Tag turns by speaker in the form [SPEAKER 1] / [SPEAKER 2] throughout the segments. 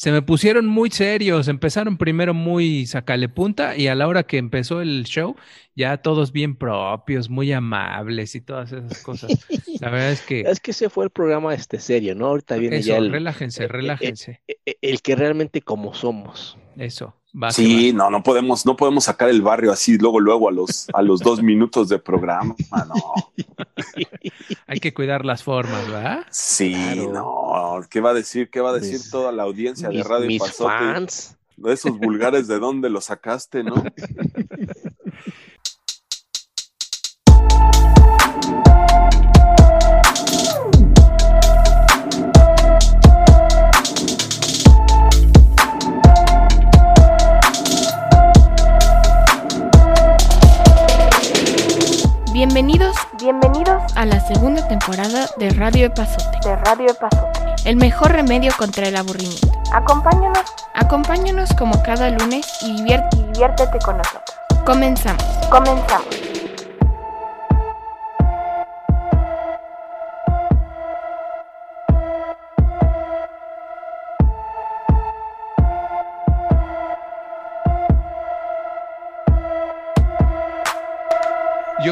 [SPEAKER 1] se me pusieron muy serios. Empezaron primero muy sacale punta y a la hora que empezó el show, ya todos bien propios, muy amables y todas esas cosas. La verdad es que.
[SPEAKER 2] Es que ese fue el programa este serio, ¿no? Ahorita viene ya el.
[SPEAKER 1] Relájense, relájense.
[SPEAKER 2] el que realmente como somos.
[SPEAKER 1] Eso
[SPEAKER 3] sí, no, no podemos, no podemos sacar el barrio así luego, luego a los, a los dos minutos de programa, no.
[SPEAKER 1] Hay que cuidar las formas, ¿verdad?
[SPEAKER 3] Sí, no. ¿Qué va a decir? ¿Qué va a decir toda la audiencia de Radio
[SPEAKER 2] mis fans.
[SPEAKER 3] De esos vulgares, ¿de dónde los sacaste, no?
[SPEAKER 4] bienvenidos a la segunda temporada de Radio Epazote.
[SPEAKER 5] De Radio Epazote.
[SPEAKER 4] El mejor remedio contra el aburrimiento.
[SPEAKER 5] Acompáñanos.
[SPEAKER 4] Acompáñanos como cada lunes y,
[SPEAKER 5] y diviértete con nosotros.
[SPEAKER 4] Comenzamos.
[SPEAKER 5] Comenzamos.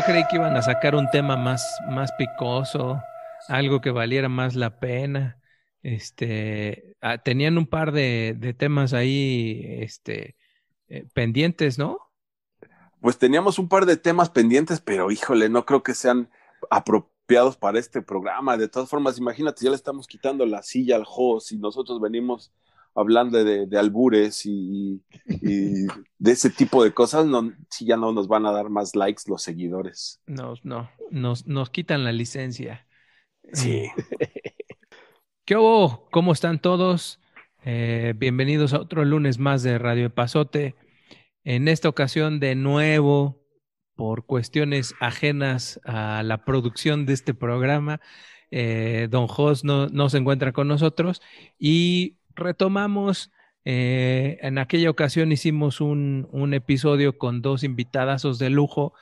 [SPEAKER 1] Creí que iban a sacar un tema más, más picoso, algo que valiera más la pena. Este, ah, tenían un par de, temas ahí, este, eh, pendientes, ¿no?
[SPEAKER 3] Pues teníamos un par de temas pendientes, pero híjole, no creo que sean apropiados para este programa. De todas formas, imagínate, ya le estamos quitando la silla al host y nosotros venimos hablando de, albures y, de ese tipo de cosas, no, si ya no nos van a dar más likes los seguidores.
[SPEAKER 1] No, no, nos, nos quitan la licencia.
[SPEAKER 3] Sí.
[SPEAKER 1] ¿Qué hubo? ¿Cómo están todos? Eh, bienvenidos a otro lunes más de Radio Pasote. En esta ocasión, de nuevo, por cuestiones ajenas a la producción de este programa, eh, Don Jos no, no, se encuentra con nosotros y retomamos. Eh, en aquella ocasión hicimos un, episodio con dos invitadazos de lujo.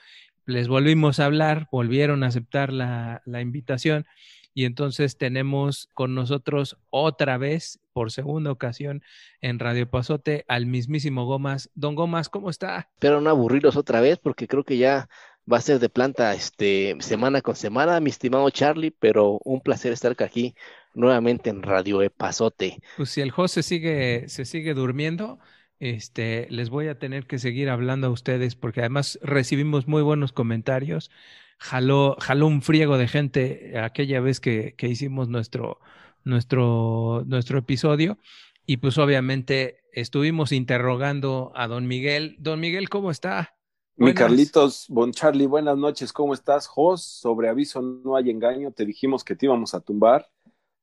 [SPEAKER 1] Les volvimos a hablar, volvieron a aceptar la, invitación y entonces tenemos con nosotros otra vez, por segunda ocasión, en Radio Pasote, al mismísimo Gomas. Don Gomas, ¿cómo está?
[SPEAKER 2] Espero no aburrirlos otra vez, porque creo que ya va a ser de planta este, semana con semana, mi estimado Charlie, pero un placer estar aquí nuevamente en Radio Epazote.
[SPEAKER 1] Pues si el José sigue, se sigue durmiendo, este, les voy a tener que seguir hablando a ustedes porque además recibimos muy buenos comentarios. Jaló, jaló un friego de gente aquella vez que, que hicimos nuestro, nuestro, nuestro episodio. Y pues obviamente estuvimos interrogando a don Miguel. Don Miguel, ¿cómo está?
[SPEAKER 3] Mi Carlitos, Bon Charlie, buenas noches, ¿cómo estás? Jos, sobre aviso no hay engaño, te dijimos que te íbamos a tumbar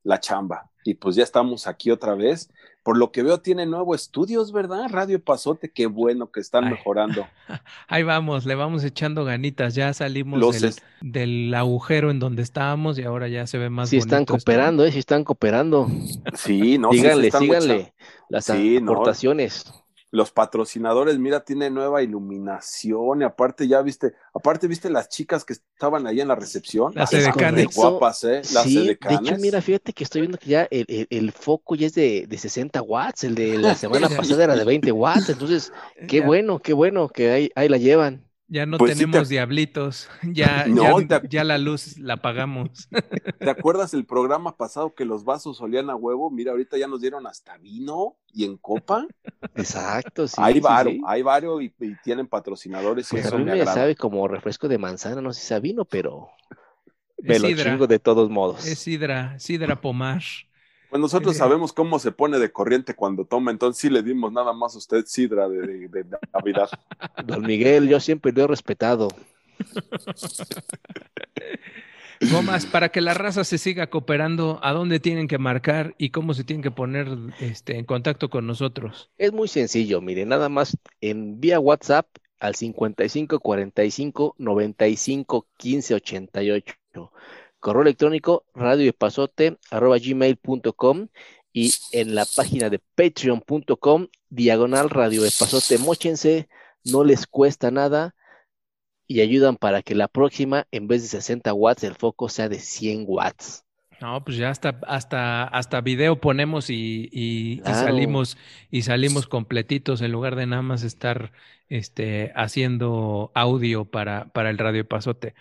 [SPEAKER 3] la chamba. Y pues ya estamos aquí otra vez. Por lo que veo, tiene nuevos estudios, ¿verdad? Radio Pasote, qué bueno que están mejorando.
[SPEAKER 1] Ahí vamos, le vamos echando ganitas. Ya salimos del, agujero en donde estábamos y ahora ya se ve más.
[SPEAKER 2] Sí, están cooperando, ¿eh? Sí, están cooperando.
[SPEAKER 3] Sí, no
[SPEAKER 2] Síganle, síganle las aportaciones
[SPEAKER 3] los patrocinadores, mira, tiene nueva iluminación y aparte ya viste, aparte viste las chicas que estaban ahí en la recepción.
[SPEAKER 1] Las edecanes.
[SPEAKER 3] guapas, ¿eh? Las
[SPEAKER 2] sí, De hecho, mira, fíjate que estoy viendo que ya el, foco ya es de, de, 60 watts, el de la semana pasada era de 20 watts, entonces, qué bueno, qué bueno que ahí, ahí la llevan.
[SPEAKER 1] Ya no pues tenemos diablitos, ya, ya, la luz la apagamos.
[SPEAKER 3] ¿Te acuerdas el programa pasado que los vasos olían a huevo? Mira, ahorita ya nos dieron hasta vino y en copa.
[SPEAKER 2] Exacto, sí.
[SPEAKER 3] Hay varo, hay varo y, tienen patrocinadores. y
[SPEAKER 2] pues
[SPEAKER 3] eso
[SPEAKER 2] a mí me, sabe como refresco de manzana, no sé si sea vino, pero me lo chingo de todos modos.
[SPEAKER 1] Es sidra, sidra pomar.
[SPEAKER 3] Pues nosotros sabemos cómo se pone de corriente cuando toma, entonces sí le dimos nada más a usted sidra de, Navidad.
[SPEAKER 2] Don Miguel, yo siempre lo he respetado.
[SPEAKER 1] Gomas, para que la raza se siga cooperando, ¿a dónde tienen que marcar y cómo se tienen que poner este, en contacto con nosotros?
[SPEAKER 2] Es muy sencillo, mire, nada más en vía WhatsApp al 55 45 95 15 88 correo electrónico radioepazote.com y en la página de patreon.com diagonal radioepazote. Móchense, no les cuesta nada y ayudan para que la próxima, en vez de 60 watts, el foco sea de 100 watts.
[SPEAKER 1] No, pues ya hasta, hasta, hasta video ponemos y, y, y
[SPEAKER 2] Claro.
[SPEAKER 1] salimos, y salimos completitos en lugar de nada más estar este, haciendo audio para, para el Radio Pasote.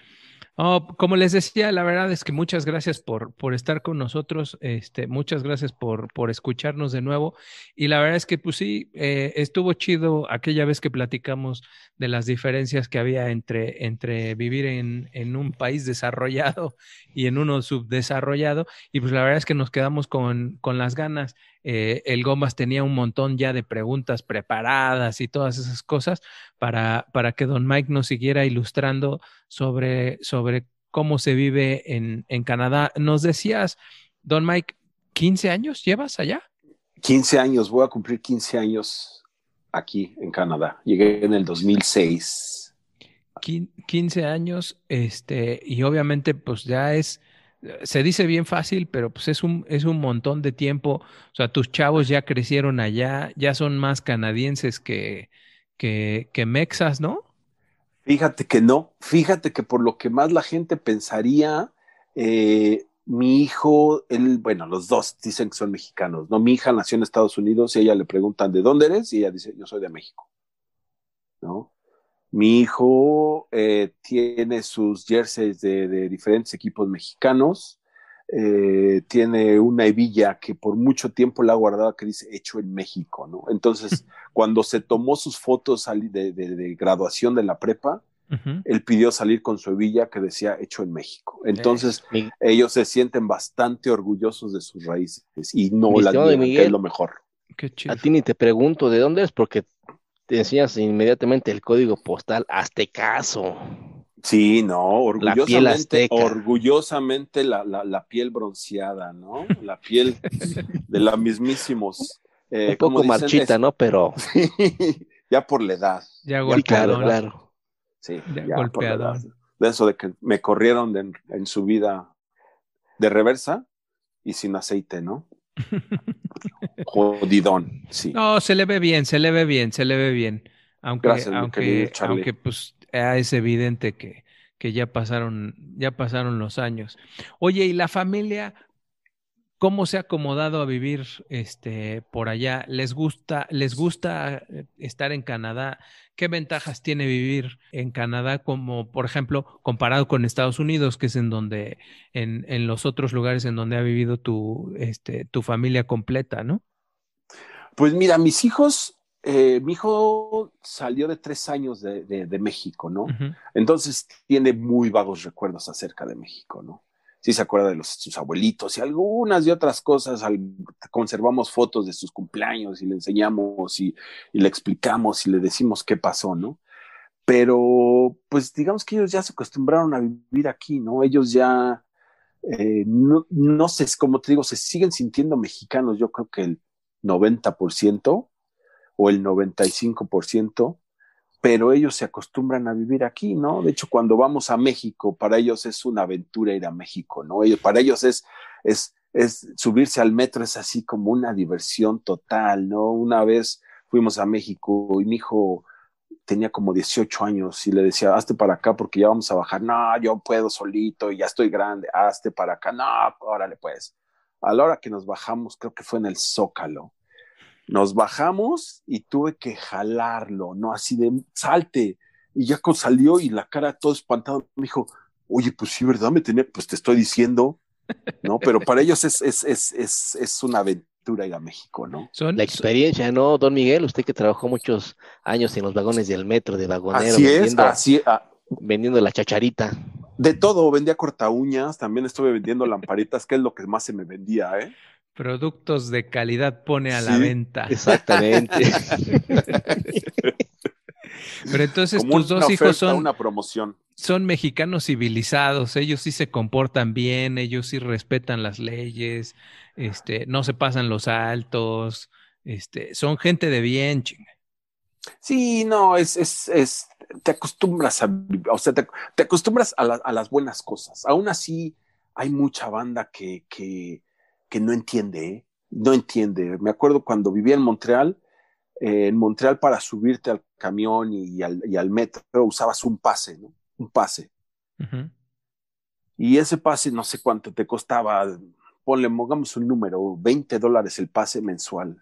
[SPEAKER 1] Oh, como les decía, la verdad es que muchas gracias por, por estar con nosotros, este, muchas gracias por, por escucharnos de nuevo. Y la verdad es que, pues sí, eh, estuvo chido aquella vez que platicamos de las diferencias que había entre, entre vivir en, en un país desarrollado y en uno subdesarrollado. Y pues la verdad es que nos quedamos con, con las ganas. Eh, el Gomas tenía un montón ya de preguntas preparadas y todas esas cosas para, para que don Mike nos siguiera ilustrando sobre, sobre cómo se vive en, en Canadá. Nos decías, don Mike, ¿15 años llevas allá?
[SPEAKER 3] 15 años, voy a cumplir 15 años aquí en Canadá. Llegué en el 2006.
[SPEAKER 1] Quin- 15 años, este, y obviamente pues ya es, se dice bien fácil, pero pues es un, es un montón de tiempo. O sea, tus chavos ya crecieron allá, ya son más canadienses que, que, mexas, ¿no?
[SPEAKER 3] Fíjate que no, fíjate que por lo que más la gente pensaría, eh, mi hijo, él, bueno, los dos dicen que son mexicanos, ¿no? Mi hija nació en Estados Unidos y ella le preguntan de dónde eres y ella dice, yo soy de México, ¿no? Mi hijo eh, tiene sus jerseys de, de diferentes equipos mexicanos, eh, tiene una hebilla que por mucho tiempo la ha guardado que dice hecho en México, ¿no? Entonces, cuando se tomó sus fotos al- de, de- de graduación de la prepa, él pidió salir con su hebilla que decía hecho en México. Entonces,
[SPEAKER 2] Mi-
[SPEAKER 3] ellos se sienten bastante orgullosos de sus raíces y no la niegan, que es lo mejor.
[SPEAKER 1] Qué chido.
[SPEAKER 2] A ti ni te pregunto de dónde es porque te enseñas inmediatamente el código postal aztecaso.
[SPEAKER 3] Sí, no,
[SPEAKER 2] La piel
[SPEAKER 3] orgullosamente,
[SPEAKER 2] azteca.
[SPEAKER 3] orgullosamente la, la- la piel bronceada, ¿no? La piel de la mismísimos. eh,
[SPEAKER 2] Un
[SPEAKER 3] como
[SPEAKER 2] poco
[SPEAKER 3] dicen,
[SPEAKER 2] marchita,
[SPEAKER 3] es-
[SPEAKER 2] ¿no? Pero
[SPEAKER 3] ya por la edad.
[SPEAKER 1] Ya
[SPEAKER 2] sí, claro, claro.
[SPEAKER 3] Sí,
[SPEAKER 1] Ya
[SPEAKER 3] ya por la edad. De eso de que me corrieron de- en su vida de reversa y sin aceite, ¿no? Jodidón, sí.
[SPEAKER 1] No, se le ve bien, se le ve bien, se le ve bien. Aunque,
[SPEAKER 3] Gracias,
[SPEAKER 1] aunque, aunque pues ah, es evidente que, que ya pasaron, ya pasaron los años. Oye, ¿y la familia cómo se ha acomodado a vivir este por allá? ¿Les gusta, les gusta eh, estar en Canadá? ¿Qué ventajas tiene vivir en Canadá como, por ejemplo, comparado con Estados Unidos, que es en donde, en, en los otros lugares en donde ha vivido tu, este, tu familia completa, ¿no?
[SPEAKER 3] Pues mira, mis hijos, eh, mi hijo salió de tres años de, de- de México, ¿no? Entonces tiene muy vagos recuerdos acerca de México, ¿no? Sí se acuerda de sus abuelitos y algunas y otras cosas. conservamos fotos de sus cumpleaños y le enseñamos y, y le explicamos y le decimos qué pasó, ¿no? Pero pues digamos que ellos ya se acostumbraron a vivir aquí, ¿no? Ellos ya, eh, no, no sé, como te digo, se siguen sintiendo mexicanos. Yo creo que el 90% o el 95%, pero ellos se acostumbran a vivir aquí, ¿no? De hecho, cuando vamos a México, para ellos es una aventura ir a México, ¿no? Para ellos es, subirse al metro, es así como una diversión total, ¿no? Una vez fuimos a México y mi hijo tenía como 18 años y le decía, hazte para acá porque ya vamos a bajar. No, yo puedo solito, ya estoy grande, hazte para acá. No, órale pues. A la hora que nos bajamos, creo que fue en el Zócalo, nos bajamos y tuve que jalarlo, ¿no? Así de salte. Y ya salió y la cara todo espantado, me dijo, oye, pues sí, ¿verdad? Me tenía, pues te estoy diciendo, ¿no? Pero para ellos es, es, es, es, es una aventura ir a México, ¿no?
[SPEAKER 1] Son,
[SPEAKER 2] La experiencia, ¿no, don Miguel? Usted que trabajó muchos años en los vagones del metro, de vagonero,
[SPEAKER 3] Así es,
[SPEAKER 2] vendiendo,
[SPEAKER 3] así, ah,
[SPEAKER 2] vendiendo la chacharita.
[SPEAKER 3] de todo, vendía corta uñas, también estuve vendiendo lamparitas, que es lo que más se me vendía, ¿eh?
[SPEAKER 1] Productos de calidad pone a la
[SPEAKER 3] Sí,
[SPEAKER 1] venta.
[SPEAKER 2] Exactamente.
[SPEAKER 1] Pero entonces
[SPEAKER 3] Como
[SPEAKER 1] tus dos hijos son,
[SPEAKER 3] una promoción.
[SPEAKER 1] son mexicanos civilizados, ellos sí se comportan bien, ellos sí respetan las leyes, este, no se pasan los altos, este, son gente de bien, chinga.
[SPEAKER 3] Sí, no, es, es, es, te acostumbras a, o sea, te, te acostumbras a, la- a las buenas cosas. Aún así, hay mucha banda que, que, que no entiende, ¿eh? no entiende. Me acuerdo cuando vivía en Montreal, eh, en Montreal para subirte al camión y, al, y al metro usabas un pase, ¿no? Un pase. Y ese pase no sé cuánto te costaba, ponle, pongamos un número, 20 dólares el pase mensual.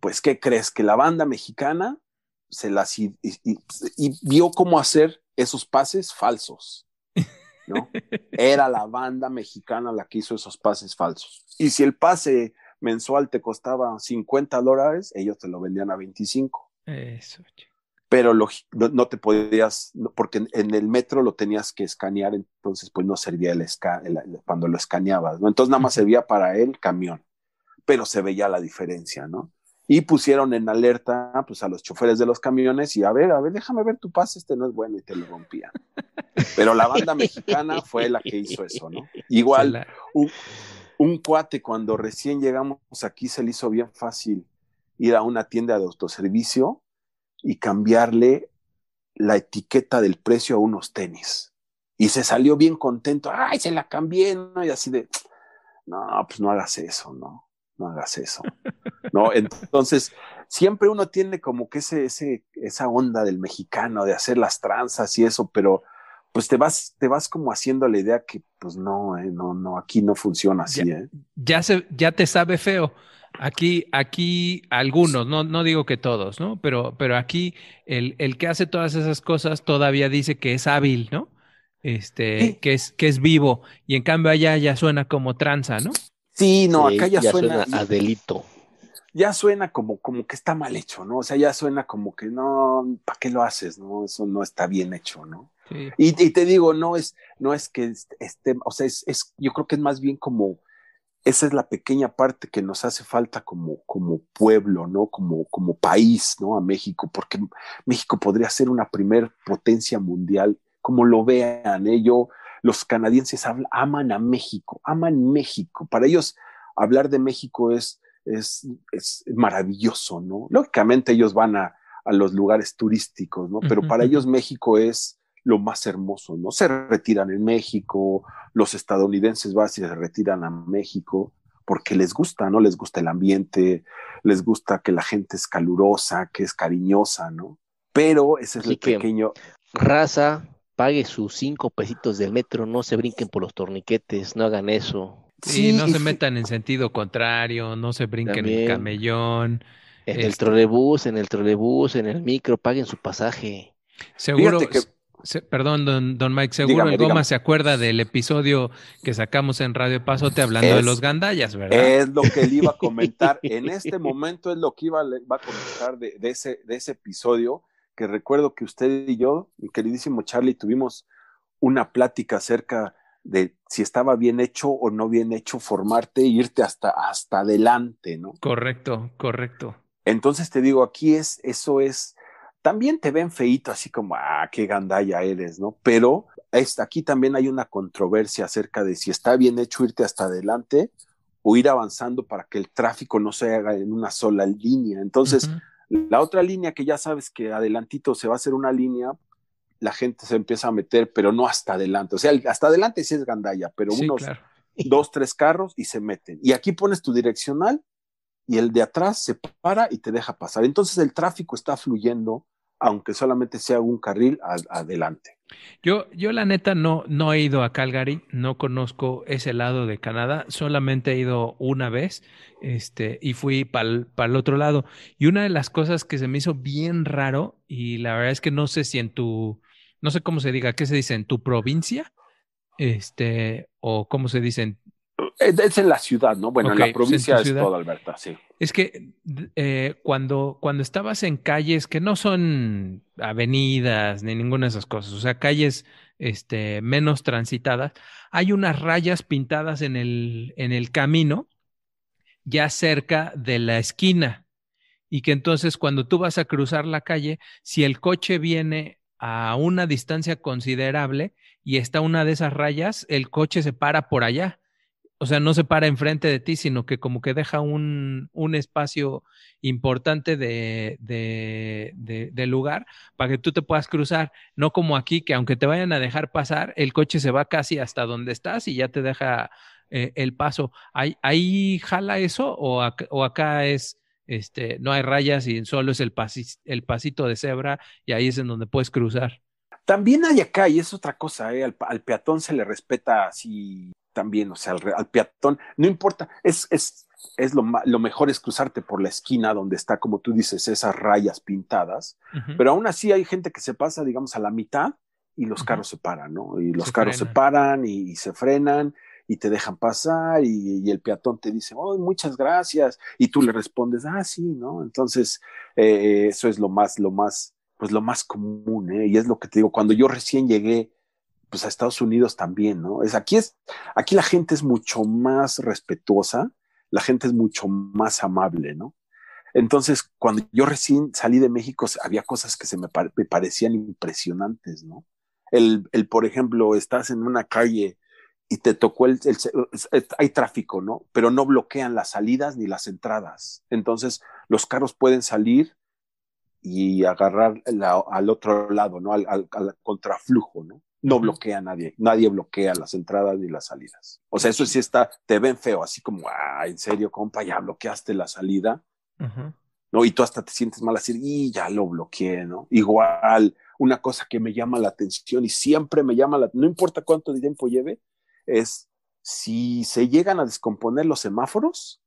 [SPEAKER 3] Pues, ¿qué crees? Que la banda mexicana se las y, vio cómo hacer esos pases falsos. ¿No? Era la banda mexicana la que hizo esos pases falsos. Y si el pase mensual te costaba 50 dólares, ellos te lo vendían a 25.
[SPEAKER 1] Eso,
[SPEAKER 3] pero no, te podías, porque en, el metro lo tenías que escanear, entonces pues no servía el, cuando lo escaneabas, ¿no? Entonces nada más servía para el camión, pero se veía la diferencia, ¿no? Y pusieron en alerta pues a los choferes de los camiones y a ver, a ver, déjame ver tu pase, este no es bueno y te lo rompían. Pero la banda mexicana fue la que hizo eso, ¿no? Igual, un, un cuate cuando recién llegamos aquí se le hizo bien fácil ir a una tienda de autoservicio y cambiarle la etiqueta del precio a unos tenis. Y se salió bien contento, ay, se la cambié, ¿no? Y así de, no, pues no hagas eso, ¿no? No hagas eso. ¿No? Entonces, siempre uno tiene como que ese, ese, esa onda del mexicano de hacer las tranzas y eso, pero pues te vas, te vas como haciendo la idea que, pues no, eh, no, no, aquí no funciona así,
[SPEAKER 1] ya,
[SPEAKER 3] ¿eh?
[SPEAKER 1] Ya, se, ya te sabe feo. Aquí, aquí algunos, no, no digo que todos, ¿no? Pero, pero aquí el, el, que hace todas esas cosas todavía dice que es hábil, ¿no? Este, que es, que es vivo. Y en cambio allá ya suena como tranza, ¿no?
[SPEAKER 3] Sí, no, acá ya, suena,
[SPEAKER 2] a delito.
[SPEAKER 3] Ya suena como, como que está mal hecho, ¿no? O sea, ya suena como que no, ¿para qué lo haces? No, eso no está bien hecho, ¿no? Sí. Y, y, te digo, no es, no es que esté, o sea, es, es, yo creo que es más bien como, esa es la pequeña parte que nos hace falta como, como pueblo, ¿no? Como, como país, ¿no? A México, porque México podría ser una primer potencia mundial, como lo vean, ellos, ¿eh? Los canadienses aman a México, aman México. Para ellos, hablar de México es, es, es maravilloso, ¿no? Lógicamente ellos van a, a los lugares turísticos, ¿no? Pero para ellos México es lo más hermoso, ¿no? Se retiran en México, los estadounidenses van y se retiran a México porque les gusta, ¿no? Les gusta el ambiente, les gusta que la gente es calurosa, que es cariñosa, ¿no? Pero ese es el pequeño...
[SPEAKER 2] Raza, pague sus cinco pesitos del metro, no se brinquen por los torniquetes, no hagan eso.
[SPEAKER 1] Sí, no se metan en sentido contrario, no se brinquen en el camellón.
[SPEAKER 2] En el este trolebús, en el trolebús, en el micro, paguen su pasaje.
[SPEAKER 1] Seguro, que perdón, don, don, Mike, seguro el Goma se acuerda del episodio que sacamos en Radio Pasote hablando de los gandallas, ¿verdad?
[SPEAKER 3] Es lo que él iba a comentar. en este momento es lo que iba, a comentar de, ese, de ese episodio, que recuerdo que usted y yo, mi queridísimo Charlie, tuvimos una plática acerca de si estaba bien hecho o no bien hecho formarte e irte hasta, hasta adelante, ¿no?
[SPEAKER 1] Correcto, correcto.
[SPEAKER 3] Entonces te digo, aquí es, eso es también te ven feito, así como, ah, qué gandalla eres, ¿no? Pero es, aquí también hay una controversia acerca de si está bien hecho irte hasta adelante o ir avanzando para que el tráfico no se haga en una sola línea. Entonces, la otra línea que ya sabes que adelantito se va a hacer una línea, la gente se empieza a meter, pero no hasta adelante. O sea, hasta adelante sí es gandalla, pero unos dos, tres carros y se meten. Y aquí pones tu direccional y el de atrás se para y te deja pasar. Entonces el tráfico está fluyendo aunque solamente sea un carril adelante.
[SPEAKER 1] Yo, yo la neta no, no he ido a Calgary, no conozco ese lado de Canadá, solamente he ido una vez este, y fui para el otro lado. Y una de las cosas que se me hizo bien raro, y la verdad es que no sé si en tu, no sé cómo se diga, ¿qué se dice? ¿En tu provincia? Este, o cómo se dice en
[SPEAKER 3] es en la ciudad, ¿no? Bueno, en la pues, provincia es toda Alberta, sí.
[SPEAKER 1] Es que eh, cuando, cuando estabas en calles que no son avenidas ni ninguna de esas cosas, o sea, calles este, menos transitadas, hay unas rayas pintadas en el, en el camino ya cerca de la esquina y que entonces cuando tú vas a cruzar la calle, si el coche viene a una distancia considerable y está una de esas rayas, el coche se para por allá o sea, no se para enfrente de ti, sino que como que deja un, un espacio importante de, de, lugar para que tú te puedas cruzar, no como aquí, que aunque te vayan a dejar pasar, el coche se va casi hasta donde estás y ya te deja eh, el paso. ¿Ahí, ¿Ahí, jala eso o acá, o acá es, este, no hay rayas y solo es el, el pasito de cebra y ahí es en donde puedes cruzar?
[SPEAKER 3] También hay acá, y es otra cosa, ¿eh? al peatón se le respeta así también, o sea, al, al peatón, no importa, es, es, es lo, lo, mejor es cruzarte por la esquina donde está, como tú dices, esas rayas pintadas, uh -huh. pero aún así hay gente que se pasa, digamos, a la mitad y los uh -huh. carros se paran, ¿no? Y los se carros frenan. se paran y, y, se frenan y te dejan pasar y, y el peatón te dice, oh, muchas gracias, y tú le respondes, ah, sí, ¿no? Entonces, eh, eso es lo más, lo más, pues lo más común, ¿eh? Y es lo que te digo, cuando yo recién llegué, pues a Estados Unidos también, ¿no? Es aquí es, aquí la gente es mucho más respetuosa, la gente es mucho más amable, ¿no? Entonces, cuando yo recién salí de México, había cosas que se me, me parecían impresionantes, ¿no? El, el, por ejemplo, estás en una calle y te tocó el, el, hay tráfico, ¿no? Pero no bloquean las salidas ni las entradas. Entonces, los carros pueden salir y agarrar al otro lado, ¿no? Al, al, al contraflujo, ¿no? No bloquea a nadie, nadie bloquea las entradas ni las salidas. O sea, eso sí está, te ven feo, así como, ah, en serio, compa, ya bloqueaste la salida, uh -huh. ¿no? Y tú hasta te sientes mal así, y ya lo bloqueé, ¿no? Igual, una cosa que me llama la atención y siempre me llama la, no importa cuánto tiempo lleve, es si se llegan a descomponer los semáforos,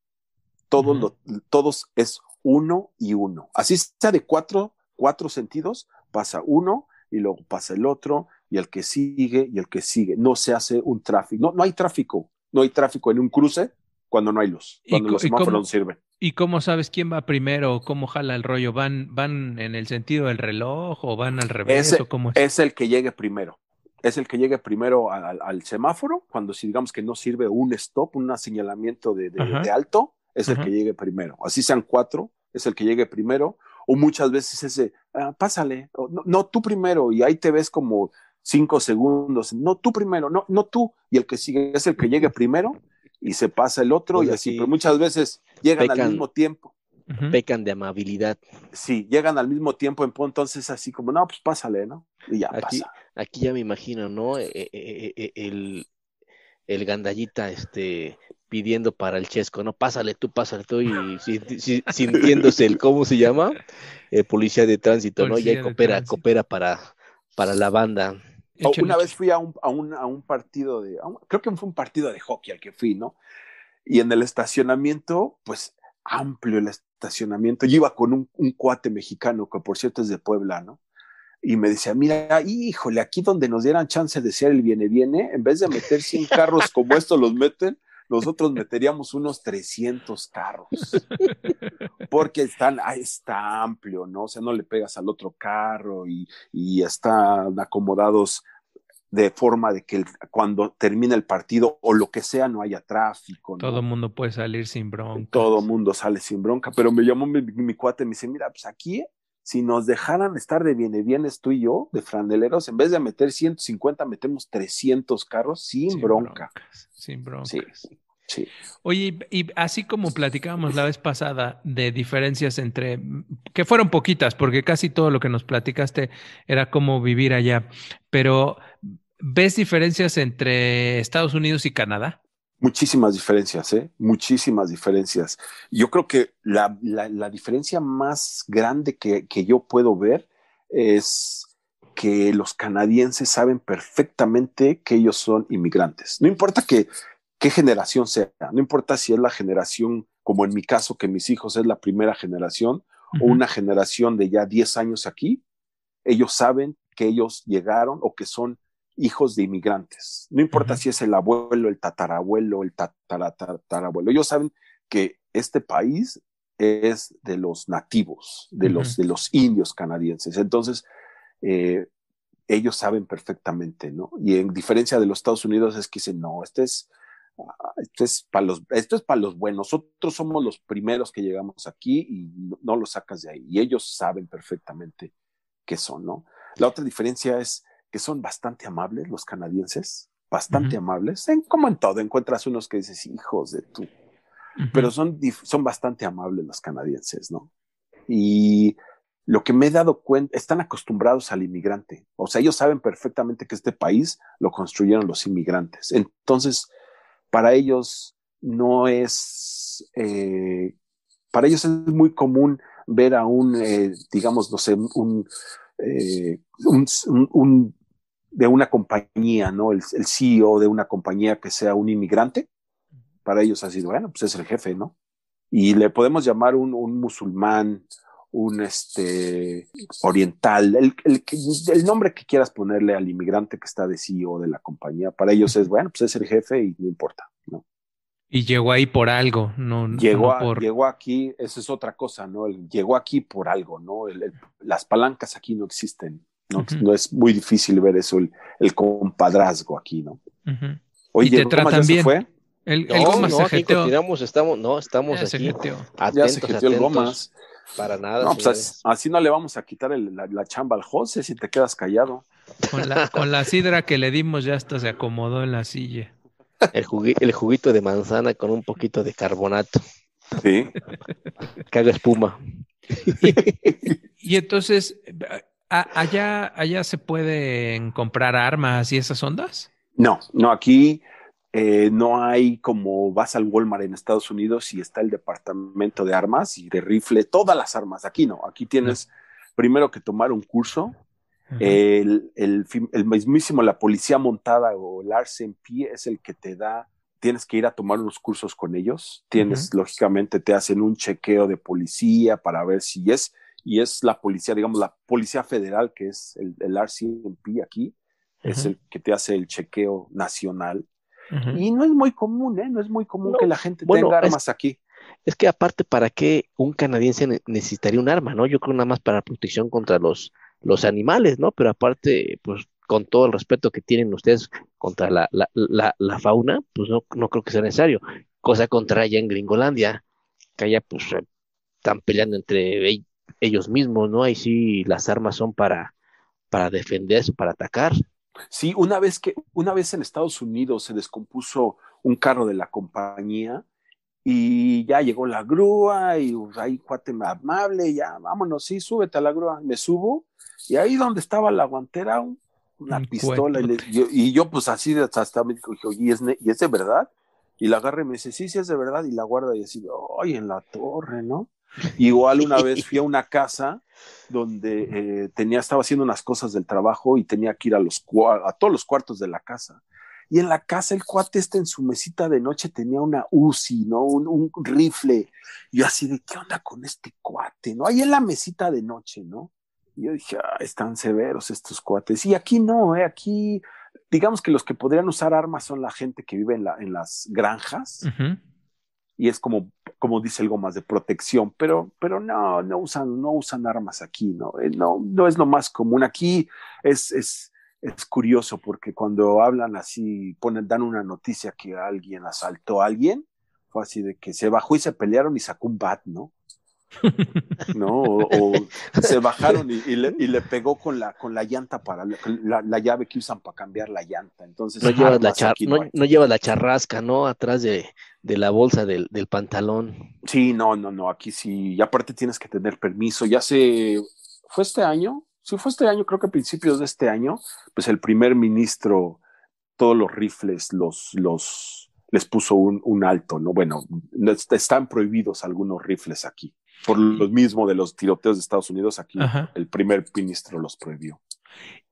[SPEAKER 3] todos, uh -huh. lo, todos es uno y uno. Así sea de cuatro, cuatro sentidos, pasa uno y luego pasa el otro y el que sigue y el que sigue. No se hace un tráfico, no, no hay tráfico, no hay tráfico en un cruce cuando no hay luz, cuando los semáforos no sirven.
[SPEAKER 1] ¿Y cómo sabes quién va primero? ¿Cómo jala el rollo? ¿Van, van en el sentido del reloj o van al revés?
[SPEAKER 3] Es,
[SPEAKER 1] ¿o cómo
[SPEAKER 3] es? es el que llegue primero. Es el que llegue primero al, al, semáforo, cuando si digamos que no sirve un stop, un señalamiento de, de, de alto, es Ajá. el que llegue primero. Así sean cuatro, es el que llegue primero. O muchas veces ese, ah, pásale, no, no, tú primero, y ahí te ves como cinco segundos, no tú primero, no, no tú, y el que sigue es el que llegue primero y se pasa el otro pues y así, pero muchas veces llegan pecan, al mismo tiempo.
[SPEAKER 2] Uh -huh. Pecan de amabilidad.
[SPEAKER 3] Sí, llegan al mismo tiempo, entonces así como, no, pues pásale, ¿no? Y ya
[SPEAKER 2] aquí,
[SPEAKER 3] pasa.
[SPEAKER 2] Aquí ya me imagino, ¿no? Eh, eh, eh, el, el gandallita, este, pidiendo para el chesco, no, pásale tú, pásale tú, y si, si, sintiéndose el, ¿cómo se llama? policía de tránsito, policía ¿no? Y ahí coopera, coopera para, para la banda.
[SPEAKER 3] Oh, una vez fui a un, a un, a un partido de, un, creo que fue un partido de hockey al que fui, ¿no? Y en el estacionamiento, pues amplio el estacionamiento. Yo iba con un, un, cuate mexicano, que por cierto es de Puebla, ¿no? Y me decía, mira, híjole, aquí donde nos dieran chance de ser el viene-viene, en vez de meter 100 carros como estos los meten, nosotros meteríamos unos 300 carros. Porque están, está amplio, ¿no? O sea, no le pegas al otro carro y, y están acomodados de forma de que el, cuando termina el partido o lo que sea no haya tráfico. ¿no?
[SPEAKER 1] Todo el mundo puede salir sin bronca.
[SPEAKER 3] Todo el mundo sale sin bronca, pero me llamó mi, mi, cuate y me dice, mira, pues aquí si nos dejaran estar de viene bienes tú y yo, de franeleros, en vez de meter 150, metemos 300 carros sin, sin bronca.
[SPEAKER 1] Broncas, sin broncas.
[SPEAKER 3] Sí, sí.
[SPEAKER 1] Oye, y así como platicábamos la vez pasada de diferencias entre, que fueron poquitas, porque casi todo lo que nos platicaste era cómo vivir allá, pero ¿ves diferencias entre Estados Unidos y Canadá?
[SPEAKER 3] Muchísimas diferencias, ¿eh? Muchísimas diferencias. Yo creo que la, la, la diferencia más grande que, que, yo puedo ver es que los canadienses saben perfectamente que ellos son inmigrantes. No importa que, qué generación sea, no importa si es la generación, como en mi caso, que mis hijos es la primera generación, uh -huh. o una generación de ya 10 años aquí, ellos saben que ellos llegaron o que son hijos de inmigrantes. No importa uh -huh. si es el abuelo, el tatarabuelo, el tatarabuelo. Ellos saben que este país es de los nativos, de, uh -huh. los, de los indios canadienses. Entonces, eh, ellos saben perfectamente, ¿no? Y en diferencia de los Estados Unidos es que dicen, no, este es, esto es para los, esto es para los buenos. Nosotros somos los primeros que llegamos aquí y no, no lo sacas de ahí. Y ellos saben perfectamente qué son, ¿no? La otra diferencia es que son bastante amables los canadienses, bastante uh -huh. amables, en, como en todo, encuentras unos que dices, hijos de tú, uh -huh. pero son, son bastante amables los canadienses, ¿no? Y lo que me he dado cuenta, están acostumbrados al inmigrante, o sea, ellos saben perfectamente que este país lo construyeron los inmigrantes, entonces, para ellos no es, eh, para ellos es muy común ver a un, eh, digamos, no sé, un, eh, un, un- un- de una compañía, ¿no? El, el CEO de una compañía que sea un inmigrante, para ellos ha sido, bueno, pues es el jefe, ¿no? Y le podemos llamar un, un musulmán, un este, oriental, el, el nombre que quieras ponerle al inmigrante que está de CEO de la compañía, para ellos es, bueno, pues es el jefe y no importa, ¿no?
[SPEAKER 1] Y llegó ahí por algo, no,
[SPEAKER 3] Llegó,
[SPEAKER 1] no por...
[SPEAKER 3] llegó aquí, eso es otra cosa, ¿no? Llegó aquí por algo, ¿no? Las palancas aquí no existen, ¿no? Es muy difícil ver eso, el, el compadrazgo aquí, ¿no? Oye,
[SPEAKER 1] Y te
[SPEAKER 3] ¿Gómez
[SPEAKER 1] tratan
[SPEAKER 3] ya se
[SPEAKER 1] bien.
[SPEAKER 3] fue?
[SPEAKER 1] El, el
[SPEAKER 2] No,
[SPEAKER 1] Goma
[SPEAKER 2] no,
[SPEAKER 1] se jeteó.
[SPEAKER 2] continuamos, estamos, no, estamos
[SPEAKER 1] Ya se
[SPEAKER 2] aquí
[SPEAKER 1] jeteó.
[SPEAKER 3] Ya
[SPEAKER 2] atentos,
[SPEAKER 3] se jeteó el
[SPEAKER 2] atentos.
[SPEAKER 3] Gomas.
[SPEAKER 2] Para nada,
[SPEAKER 3] No, pues así, así no le vamos a quitar el- la, la chamba al José si te quedas callado.
[SPEAKER 1] Con la, con la sidra que le dimos ya hasta se acomodó en la silla.
[SPEAKER 2] El, jugui- el juguito de manzana con un poquito de carbonato,
[SPEAKER 3] Sí.
[SPEAKER 2] que haga espuma.
[SPEAKER 1] Y entonces, allá, allá se pueden comprar armas y esas ondas.
[SPEAKER 3] No, no, aquí eh, no hay como vas al Walmart en Estados Unidos y está el departamento de armas y de rifle, todas las armas. Aquí no, aquí tienes primero que tomar un curso. El mismísimo, la policía montada o el RCMP es el que te da, tienes que ir a tomar unos cursos con ellos. Tienes, lógicamente, te hacen un chequeo de policía para ver si es, y es la policía, digamos, la policía federal, que es el, el RCMP aquí, es el que te hace el chequeo nacional. Y no es muy común, ¿eh? No es muy común
[SPEAKER 2] No,
[SPEAKER 3] que la gente
[SPEAKER 2] bueno,
[SPEAKER 3] tenga
[SPEAKER 2] es-
[SPEAKER 3] armas aquí.
[SPEAKER 2] Es que aparte, ¿para qué un canadiense ne- necesitaría un arma, no? Yo creo nada más para protección contra los, los animales, ¿no? Pero aparte, pues con todo el respeto que tienen ustedes contra la, la, la, la fauna, pues no, no creo que sea necesario. Cosa contraria en Gringolandia, que allá pues están peleando entre ellos mismos, ¿no? Ahí sí las armas son para, para defenderse, para atacar.
[SPEAKER 3] Sí, una vez que, una vez en Estados Unidos se descompuso un carro de la compañía y ya llegó la grúa y pues, ahí cuate amable, ya vámonos, sí, súbete a la grúa, me subo y ahí donde estaba la guantera, un- una
[SPEAKER 1] Un
[SPEAKER 3] pistola y, le- yo, y yo pues así de- hasta me dijo, oye, ¿y es, ¿y es de verdad? Y la agarré y me dice, sí, sí es de verdad y la guarda y así, ay, en la torre, ¿no? Igual una vez fui a una casa donde eh, tenía, estaba haciendo unas cosas del trabajo y tenía que ir a, los, a todos los cuartos de la casa. Y en la casa el cuate este en su mesita de noche tenía una UCI, ¿no? Un, un rifle. Y yo así de, ¿qué onda con este cuate? ¿No? Ahí en la mesita de noche, ¿no? Y yo dije, ah, están severos estos cuates. Y aquí no, ¿eh? Aquí, digamos que los que podrían usar armas son la gente que vive en, la, en las granjas
[SPEAKER 1] Ujú.
[SPEAKER 3] Y es como, como dice el Gomas, de protección, pero, pero no, no usan, no usan armas aquí, ¿no? Eh, no, no es lo más común. Aquí es, es, es curioso porque cuando hablan así, ponen, dan una noticia que alguien asaltó a alguien, fue así de que se bajó y se pelearon y sacó un bat, ¿no? ¿No? O, o se bajaron y, y le, y le pegó con la, con la llanta para la, la- la llave que usan para cambiar la llanta. Entonces,
[SPEAKER 2] No llevas, la char- no, llevas la charrasca, ¿no? Atrás de, de la bolsa del, del pantalón.
[SPEAKER 3] Sí, no, no, no, aquí sí, y aparte tienes que tener permiso. Ya se, fue este año, sí fue este año, creo que a principios de este año, pues el primer ministro, todos los rifles, los, los, les puso un, un alto, ¿no? Bueno, no est- están prohibidos algunos rifles aquí. Por lo mismo de los tiroteos de Estados Unidos, aquí
[SPEAKER 1] Ajá.
[SPEAKER 3] el primer ministro los prohibió.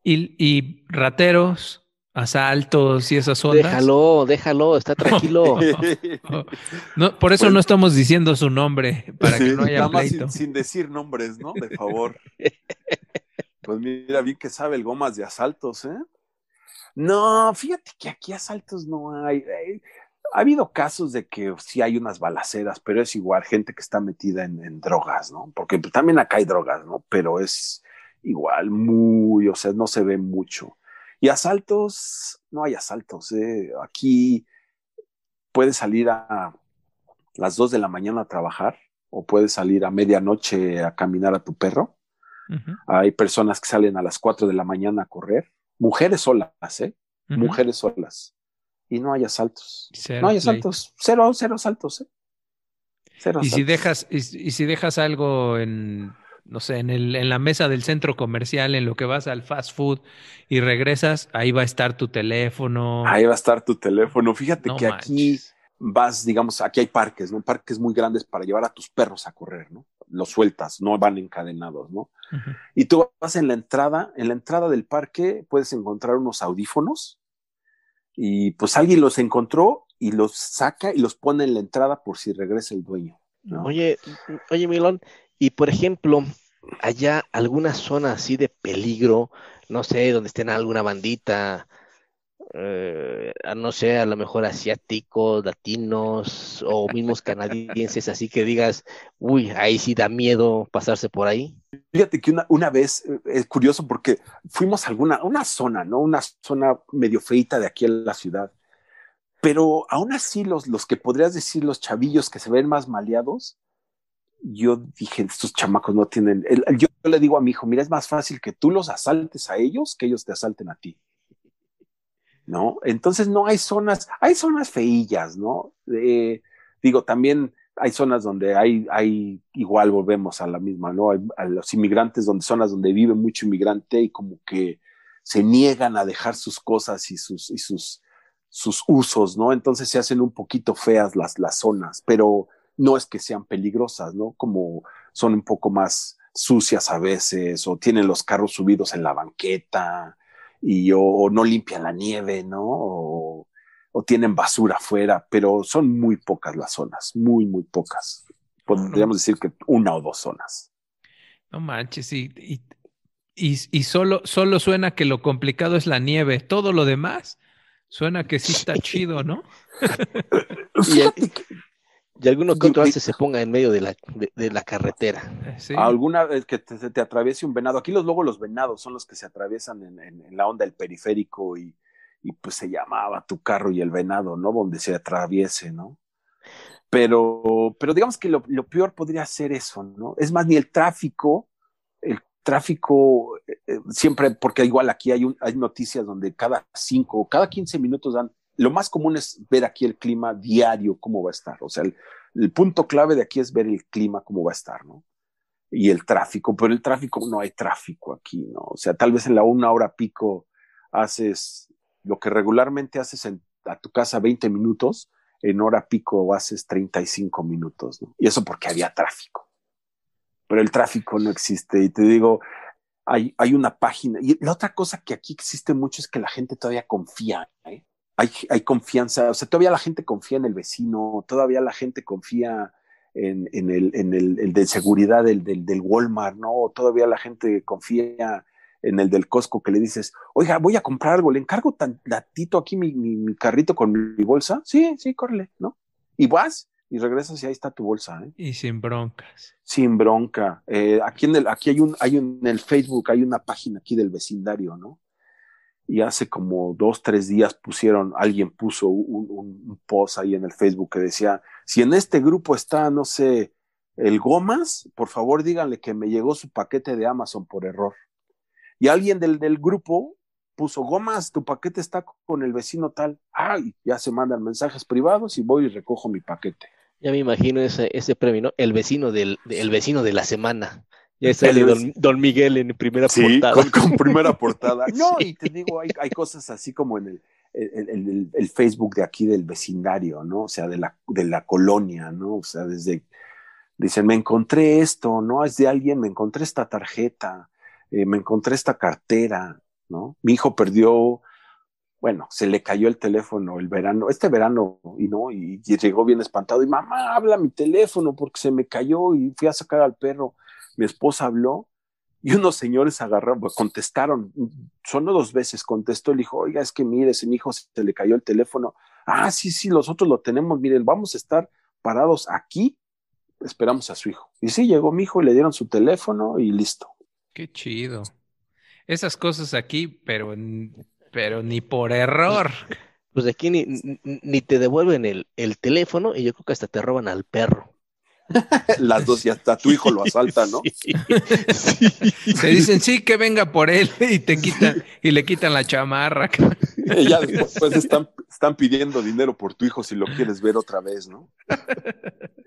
[SPEAKER 1] Y, y rateros, asaltos y esas ondas.
[SPEAKER 2] Déjalo, déjalo, está tranquilo.
[SPEAKER 1] No, por eso
[SPEAKER 3] Pues-
[SPEAKER 1] no estamos diciendo su nombre, para que
[SPEAKER 3] Sí,
[SPEAKER 1] no haya
[SPEAKER 3] nada más
[SPEAKER 1] pleito.
[SPEAKER 3] sin, sin decir nombres, ¿no? De favor. Pues mira, bien que sabe el Gomas de asaltos, ¿eh? No, fíjate que aquí asaltos no hay. Ha habido casos de que sí hay unas balaceras, pero es igual gente que está metida en, en drogas, ¿no? Porque también acá hay drogas, ¿no? Pero es igual muy, o sea, no se ve mucho. Y asaltos, no hay asaltos, ¿eh? Aquí puedes salir a las 2 de la mañana a trabajar o puedes salir a medianoche a caminar a tu perro. Hay personas que salen a las 4 de la mañana a correr, mujeres solas, ¿eh? Mujeres solas. Y no hay asaltos.
[SPEAKER 1] Cero
[SPEAKER 3] no hay asaltos. Cero, cero asaltos, ¿eh? Cero
[SPEAKER 1] Y si dejas, y, si- y si dejas algo en, no sé, en el, en la mesa del centro comercial, en lo que vas al fast food y regresas, ahí va a estar tu teléfono.
[SPEAKER 3] Ahí va a estar tu teléfono. Fíjate
[SPEAKER 1] No
[SPEAKER 3] que aquí vas, digamos, aquí hay parques, ¿no? Parques muy grandes para llevar a tus perros a correr, ¿no? los sueltas, no van encadenados, ¿no? Y tú vas en la entrada, en la entrada del parque puedes encontrar unos audífonos y pues alguien los encontró y los saca y los pone en la entrada por si regresa el dueño.
[SPEAKER 2] Oye, oye, Milón, y por ejemplo, allá alguna zona así de peligro, no sé, donde estén alguna bandita, eh, no sé, a lo mejor asiáticos, latinos o mismos canadienses, así que digas, uy, ahí sí da miedo pasarse por ahí.
[SPEAKER 3] Fíjate que una, una vez, eh, es curioso porque fuimos a alguna, una zona, ¿no? Una zona medio feita de aquí en la ciudad. Pero aún así, los, los que podrías decir, los chavillos que se ven más maleados, yo dije, estos chamacos no tienen, yo le digo a mi hijo, mira, es más fácil que tú los asaltes a ellos que ellos te asalten a ti. ¿No? Entonces no hay zonas, hay zonas feillas, ¿no? digo, también hay zonas donde hay, hay, igual volvemos a la misma, ¿no? A, los inmigrantes, donde zonas donde vive mucho inmigrante y como que se niegan a dejar sus cosas y sus, y sus, sus usos, ¿no? Entonces se hacen un poquito feas las, las zonas, pero no es que sean peligrosas, ¿no? Como son un poco más sucias a veces, o tienen los carros subidos en la banqueta, y o, no limpian la nieve, ¿no? O, tienen basura afuera, pero son muy pocas las zonas, muy, muy pocas. Podríamos decir que una o dos zonas.
[SPEAKER 1] No manches, y, y, y, solo, solo suena que lo complicado es la nieve, todo lo demás suena que sí está chido, ¿no?
[SPEAKER 2] Y alguno que otro hace se ponga en medio de la, de, la carretera.
[SPEAKER 3] Eh, Alguna vez que te, te, atraviese un venado. Aquí los luego los venados son los que se atraviesan en, en, la onda del periférico y, y, pues se llamaba tu carro y el venado, ¿no? Donde se atraviese, ¿no? Pero, pero digamos que lo, lo peor podría ser eso, ¿no? Es más, ni el tráfico, el tráfico eh, eh, siempre, porque igual aquí hay, un, hay noticias donde cada cinco, cada quince minutos dan lo más común es ver aquí el clima diario, cómo va a estar. O sea, el, punto clave de aquí es ver el clima, cómo va a estar, ¿no? Y el tráfico, pero el tráfico no hay tráfico aquí, ¿no? O sea, tal vez en la una hora pico haces lo que regularmente haces en, a tu casa 20 minutos, en hora pico haces 35 minutos, ¿no? Y eso porque había tráfico. Pero el tráfico no existe. Y te digo, hay, hay una página. Y la otra cosa que aquí existe mucho es que la gente todavía confía, ¿eh? Hay, hay confianza, o sea, todavía la gente confía en el vecino, todavía la gente confía en, en, el, en el, de seguridad del, del, del, Walmart, ¿no? Todavía la gente confía en el del Costco que le dices, oiga, voy a comprar algo, le encargo tan latito aquí mi, mi, carrito con mi bolsa. Sí, sí, córrele, ¿no? Y vas y regresas y ahí está tu bolsa. ¿eh?
[SPEAKER 1] Y sin broncas.
[SPEAKER 3] Sin bronca. Eh, aquí en el, aquí hay un, hay un, en el Facebook hay una página aquí del vecindario, ¿no? Y hace como dos, tres días pusieron, alguien puso un, post ahí en el Facebook que decía, si en este grupo está, no sé, el Gomas, por favor díganle que me llegó su paquete de Amazon por error. Y alguien del, del grupo puso, Gomas, tu paquete está con el vecino tal. Ay, ya se mandan mensajes privados y voy y recojo mi paquete.
[SPEAKER 2] Ya me imagino ese, ese premio, ¿no? El vecino del, el vecino de la semana. Ya sale don, don, Miguel en primera portada.
[SPEAKER 3] Con, con primera portada. No, y te digo, hay, hay cosas así como en el, el, el, Facebook de aquí del vecindario, ¿no? O sea, de la, de la colonia, ¿no? O sea, desde, dicen, me encontré esto, ¿no? Es de alguien, me encontré esta tarjeta, eh, me encontré esta cartera, ¿no? Mi hijo perdió, bueno, se le cayó el teléfono el verano, este verano, y no, y, y llegó bien espantado, y mamá, habla mi teléfono porque se me cayó y fui a sacar al perro mi esposa habló y unos señores agarraron, pues, contestaron, solo dos veces contestó, le dijo, oiga, es que mire, ese mi hijo se le cayó el teléfono. Ah, sí, sí, nosotros lo tenemos, miren, vamos a estar parados aquí, esperamos a su hijo. Y sí, llegó mi hijo y le dieron su teléfono y listo.
[SPEAKER 1] Qué chido. Esas cosas aquí, pero, pero ni por error.
[SPEAKER 2] Pues aquí ni, ni te devuelven el, el teléfono y yo creo que hasta te roban al perro.
[SPEAKER 3] Las dos y hasta tu hijo lo asalta, ¿no?
[SPEAKER 1] Se dicen, sí, que venga por él y te quitan, y le quitan la chamarra.
[SPEAKER 3] ya después están, están pidiendo dinero por tu hijo si lo quieres ver otra vez, ¿no?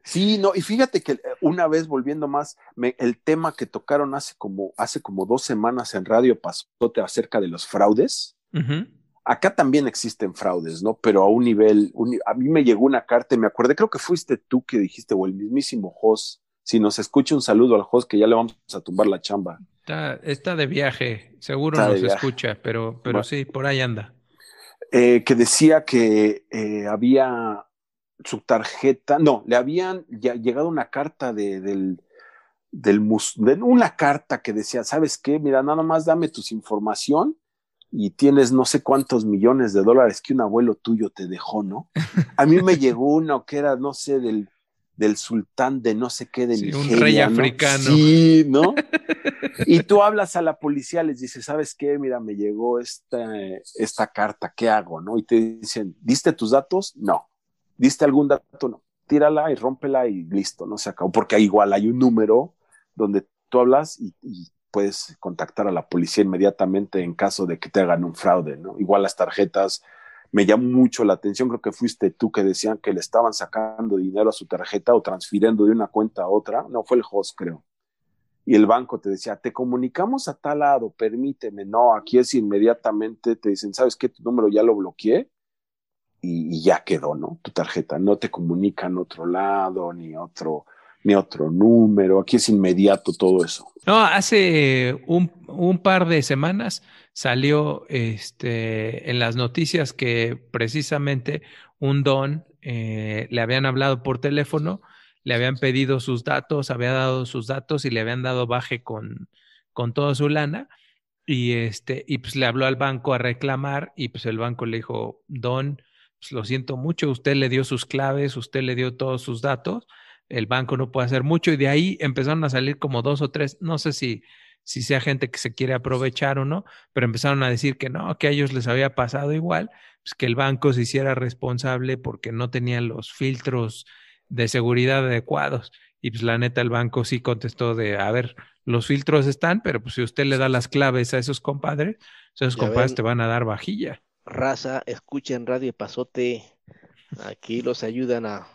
[SPEAKER 3] Sí, no, y fíjate que una vez volviendo más, el tema que tocaron hace como, hace como dos semanas en Radio Pasote acerca de los fraudes. Acá también existen fraudes, ¿no? Pero a un nivel, a mí me llegó una carta, me acordé, creo que fuiste tú que dijiste, o el mismísimo Jos Si nos escucha un saludo al host que ya le vamos a tumbar la chamba.
[SPEAKER 1] Está, está de viaje, seguro nos escucha, pero, pero sí, por ahí anda.
[SPEAKER 3] Eh, que decía que eh, había su tarjeta, no, le habían ya llegado una carta de, del, del de una carta que decía, ¿sabes qué? Mira, nada más dame tus información y tienes no sé cuántos millones de dólares que un abuelo tuyo te dejó, ¿no? A mí me llegó uno que era, no sé, del, del sultán de no sé qué de sí,
[SPEAKER 1] un rey africano.
[SPEAKER 3] Sí, ¿no? y tú hablas a la policía, les dices, ¿sabes qué? Mira, me llegó esta, esta carta, ¿qué hago? ¿No? Y te dicen, ¿diste tus datos? No. ¿Diste algún dato? No. Tírala y rómpela y listo, no se acabó. Porque igual hay un número donde tú hablas y, y puedes contactar a la policía inmediatamente en caso de que te hagan un fraude, ¿no? Igual las tarjetas, me llamó mucho la atención, creo que fuiste tú que decían que le estaban sacando dinero a su tarjeta o transfiriendo de una cuenta a otra, no, fue el host, creo. Y el banco te decía, te comunicamos a tal lado, permíteme, no, aquí es inmediatamente, te dicen, ¿sabes qué? Tu número ya lo bloqueé y, y ya quedó, ¿no? Tu tarjeta, no te comunican otro lado, ni otro, ni otro número, aquí es inmediato todo eso.
[SPEAKER 1] No, hace un, un, par de semanas salió este, en las noticias que precisamente un don eh, le habían hablado por teléfono, le habían pedido sus datos, había dado sus datos y le habían dado baje con, con toda su lana. Y, este, y pues le habló al banco a reclamar y pues el banco le dijo, don, pues lo siento mucho, usted le dio sus claves, usted le dio todos sus datos el banco no puede hacer mucho y de ahí empezaron a salir como dos o tres, no sé si, si sea gente que se quiere aprovechar o no, pero empezaron a decir que no, que a ellos les había pasado igual, pues que el banco se hiciera responsable porque no tenían los filtros de seguridad adecuados. Y pues la neta el banco sí contestó de, a ver, los filtros están, pero pues si usted le da las claves a esos compadres, esos compadres te van a dar vajilla.
[SPEAKER 2] Raza, escuchen Radio Pasote, aquí los ayudan a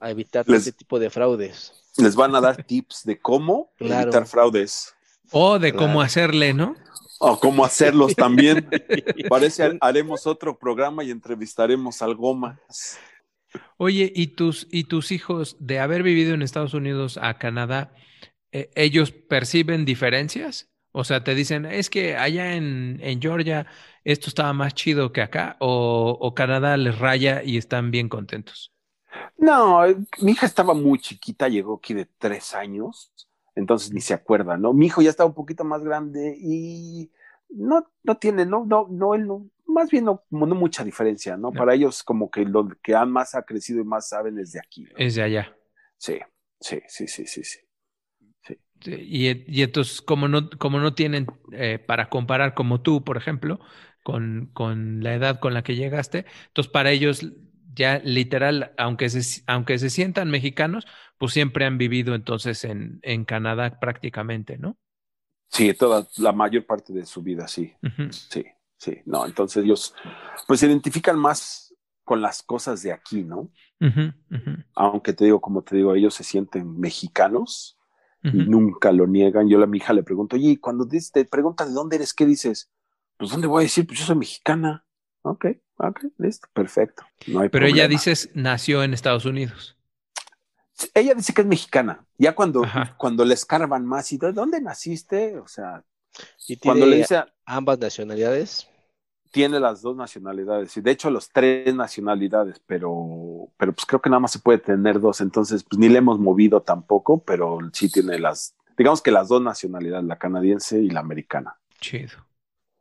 [SPEAKER 2] a evitar ese tipo de fraudes.
[SPEAKER 3] Les van a dar tips de cómo evitar fraudes.
[SPEAKER 1] O de cómo hacerle, ¿no?
[SPEAKER 3] O cómo hacerlos también. Parece haremos otro programa y entrevistaremos algo más.
[SPEAKER 1] Oye, ¿y tus, y tus hijos de haber vivido en Estados Unidos a Canadá, eh, ellos perciben diferencias? O sea, te dicen, es que allá en, en Georgia esto estaba más chido que acá, o, o Canadá les raya y están bien contentos.
[SPEAKER 3] No, mi hija estaba muy chiquita, llegó aquí de tres años, entonces ni se acuerda, ¿no? Mi hijo ya estaba un poquito más grande y no, no tiene, no, no, no, él no, más bien no, no mucha diferencia, ¿no? Para ellos como que lo que han más ha crecido y más saben es de aquí.
[SPEAKER 1] Es de allá.
[SPEAKER 3] Sí, sí, sí, sí, sí, sí.
[SPEAKER 1] Y, y, entonces, como no, como no tienen eh, para comparar como tú, por ejemplo, con, con la edad con la que llegaste, entonces para ellos ya literal, aunque se, aunque se sientan mexicanos, pues siempre han vivido entonces en, en Canadá prácticamente, ¿no?
[SPEAKER 3] Sí, toda la mayor parte de su vida, sí. Sí, sí. No, entonces ellos pues se identifican más con las cosas de aquí, ¿no? Aunque te digo, como te digo, ellos se sienten mexicanos y nunca lo niegan. Yo a mi hija le pregunto, oye, cuando te preguntan de dónde eres, ¿qué dices? Pues, ¿dónde voy a decir? Pues yo soy mexicana. Ok, ok, listo, perfecto.
[SPEAKER 1] Pero ella dices nació en Estados Unidos.
[SPEAKER 3] Ella dice que es mexicana. Ya cuando, cuando le escarban más y de dónde naciste, o sea,
[SPEAKER 2] ¿Y cuando le dice ambas nacionalidades,
[SPEAKER 3] tiene las dos nacionalidades y de hecho los tres nacionalidades, pero, pero pues creo que nada más se puede tener dos, entonces pues ni le hemos movido tampoco, pero sí tiene las, digamos que las dos nacionalidades, la canadiense y la americana.
[SPEAKER 1] Chido.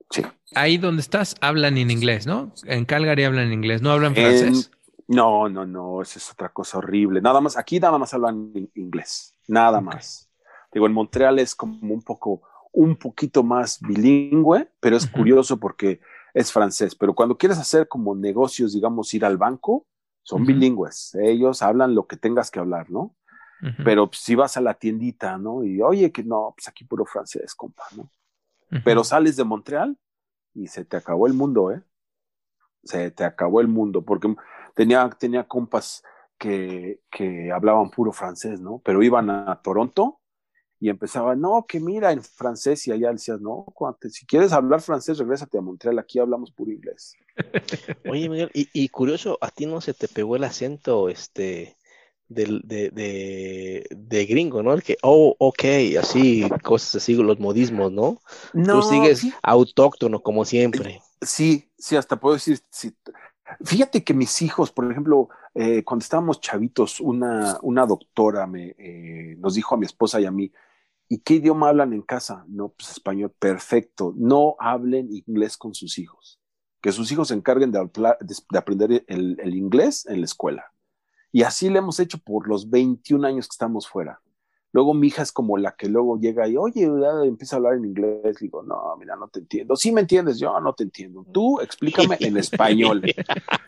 [SPEAKER 3] Sí.
[SPEAKER 1] Ahí donde estás hablan en inglés, ¿no? En Calgary hablan en inglés, ¿no hablan francés?
[SPEAKER 3] no, no, no, esa es otra cosa horrible. Nada más, aquí nada más hablan inglés, nada más. Digo, en Montreal es como un poco, un poquito más bilingüe, pero es curioso porque es francés. Pero cuando quieres hacer como negocios, digamos, ir al banco, son bilingües. Ellos hablan lo que tengas que hablar, ¿no? Pero si vas a la tiendita, ¿no? Y oye, que no, pues aquí puro francés, compa, ¿no? Pero sales de Montreal y se te acabó el mundo, ¿eh? Se te acabó el mundo, porque tenía, tenía compas que, que hablaban puro francés, ¿no? Pero iban a Toronto y empezaban, no, que mira en francés y allá decías, no, si quieres hablar francés, regrésate a Montreal, aquí hablamos puro inglés.
[SPEAKER 2] Oye, Miguel, y, y, curioso, a ti no se te pegó el acento, este, del- de, de, de gringo, ¿no? El que, oh, ok, así, cosas así, los modismos, ¿no? Tú sigues
[SPEAKER 3] sí,
[SPEAKER 2] autóctono como siempre.
[SPEAKER 3] sí, sí, hasta puedo decir, sí. Fíjate que mis hijos, por ejemplo, eh, cuando estábamos chavitos, una, una doctora me, eh, nos dijo a mi esposa y a mí, ¿y qué idioma hablan en casa? No, pues español, perfecto. No hablen inglés con sus hijos. Que sus hijos se encarguen de, hablar- de- de aprender el, el inglés en la escuela. Y así le hemos hecho por los 21 años que estamos fuera. Luego mi hija es como la que luego llega y, oye, ya empieza a hablar en inglés. Digo, no, mira, no te entiendo. Sí me entiendes, yo no te entiendo. Tú explícame en español.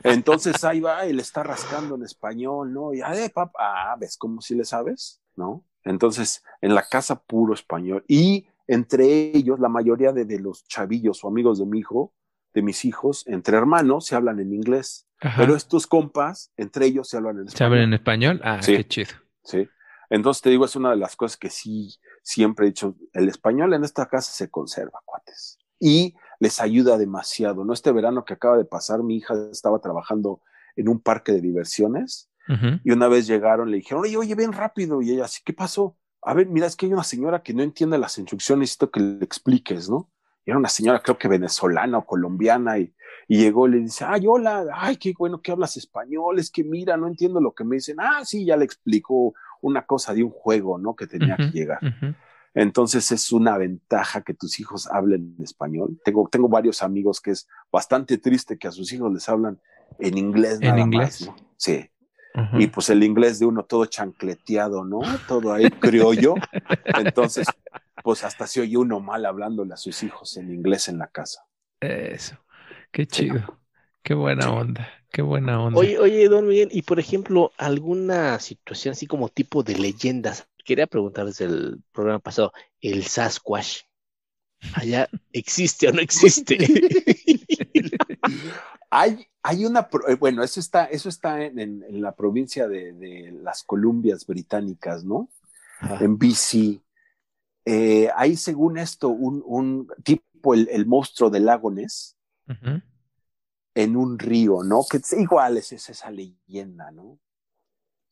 [SPEAKER 3] Entonces ahí va y le está rascando en español, ¿no? Y, ay, papá, ah, ¿ves cómo si le sabes? ¿No? Entonces, en la casa puro español. Y entre ellos, la mayoría de, de los chavillos o amigos de mi hijo, de mis hijos, entre hermanos, se hablan en inglés.
[SPEAKER 1] Ajá.
[SPEAKER 3] Pero estos compas, entre ellos, se hablan en
[SPEAKER 1] ¿Se
[SPEAKER 3] español.
[SPEAKER 1] hablan en español? Ah,
[SPEAKER 3] Sí.
[SPEAKER 1] qué chido.
[SPEAKER 3] Sí. Entonces te digo, es una de las cosas que sí siempre he dicho, el español en esta casa se conserva, cuates. Y les ayuda demasiado, ¿no? Este verano que acaba de pasar, mi hija estaba trabajando en un parque de diversiones
[SPEAKER 1] Ujú.
[SPEAKER 3] y una vez llegaron, le dijeron, oye, oye, ven rápido. Y ella así, ¿qué pasó? A ver, mira, es que hay una señora que no entiende las instrucciones, necesito que le expliques, ¿no? Era una señora, creo que venezolana o colombiana, y, y llegó y le dice, ay, hola, ay, qué bueno que hablas español, es que mira, no entiendo lo que me dicen. Ah, sí, ya le explicó una cosa de un juego, ¿no? Que tenía
[SPEAKER 1] Ujú,
[SPEAKER 3] que llegar.
[SPEAKER 1] ujú.
[SPEAKER 3] Entonces es una ventaja que tus hijos hablen español. Tengo, tengo varios amigos que es bastante triste que a sus hijos les hablan en inglés.
[SPEAKER 1] ¿En
[SPEAKER 3] nada
[SPEAKER 1] inglés?
[SPEAKER 3] Más, ¿no? Sí.
[SPEAKER 1] Ujú.
[SPEAKER 3] Y pues el inglés de uno todo chancleteado, ¿no? Todo ahí criollo. Entonces, pues hasta se oye uno mal hablándole a sus hijos en inglés en la casa.
[SPEAKER 1] Eso. Qué
[SPEAKER 3] Sí.
[SPEAKER 1] chido. Qué buena onda. Qué buena onda.
[SPEAKER 2] Oye, oye, don Miguel, y por ejemplo, alguna situación así como tipo de leyendas. Quería preguntar desde el programa pasado, el Sasquatch. ¿Allá existe o no existe?
[SPEAKER 3] Hay, hay una, eh, bueno, eso está, eso está en, en- en la provincia de, de las Columbias Británicas, ¿no?
[SPEAKER 2] Ajá.
[SPEAKER 3] En BC. Eh, hay, según esto, un, un tipo, el, el monstruo del lago Ness,
[SPEAKER 1] Ujú.
[SPEAKER 3] en un río, ¿no? Que igual es, es esa leyenda, ¿no?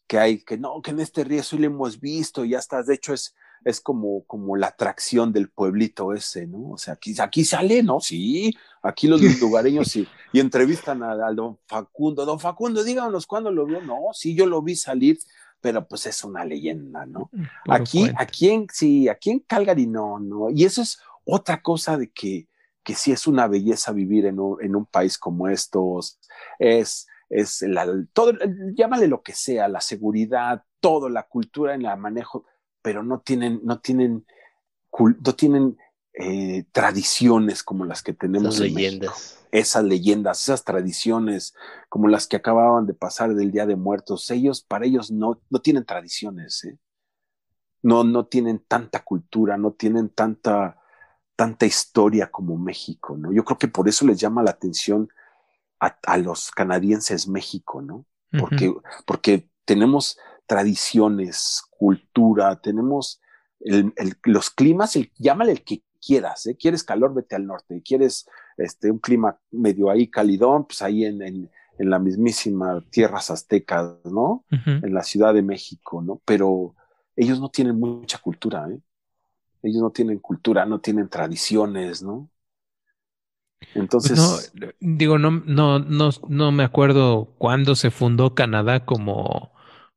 [SPEAKER 3] Que hay, que no, que en este río sí lo hemos visto y ya está, de hecho es, es como, como la atracción del pueblito ese, ¿no? O sea, aquí, aquí sale, ¿no? Sí, aquí los lugareños y, y entrevistan al, al don Facundo, don Facundo, díganos cuándo lo vio, no, sí, yo lo vi salir, pero pues es una leyenda, ¿no?
[SPEAKER 1] Puro
[SPEAKER 3] Aquí, aquí en, sí, aquí en Calgary no, no. Y eso es otra cosa de que, que sí es una belleza vivir en un, en un país como estos. Es, es la, todo, llámale lo que sea, la seguridad, todo, la cultura en el manejo, pero no tienen, no tienen, no tienen eh, tradiciones como las que tenemos
[SPEAKER 2] Esas
[SPEAKER 3] en México
[SPEAKER 2] leyendas.
[SPEAKER 3] esas leyendas, esas tradiciones, como las que acababan de pasar del Día de Muertos, ellos, para ellos no, no tienen tradiciones, ¿eh? no, no tienen tanta cultura, no tienen tanta, tanta historia como México, ¿no? Yo creo que por eso les llama la atención a, a los canadienses México, ¿no? Porque, porque tenemos tradiciones, cultura, tenemos el, el- los climas, el, llámale el que quieras, ¿eh? quieres calor, vete al norte, quieres este, un clima medio ahí calidón, pues ahí en, en, en la mismísima tierras aztecas, ¿no? En la Ciudad de México, ¿no? Pero ellos no tienen mucha cultura, ¿eh? Ellos no tienen cultura, no tienen tradiciones, ¿no? Entonces,
[SPEAKER 1] Pues no, digo, no, no, no, no me acuerdo cuándo se fundó Canadá como,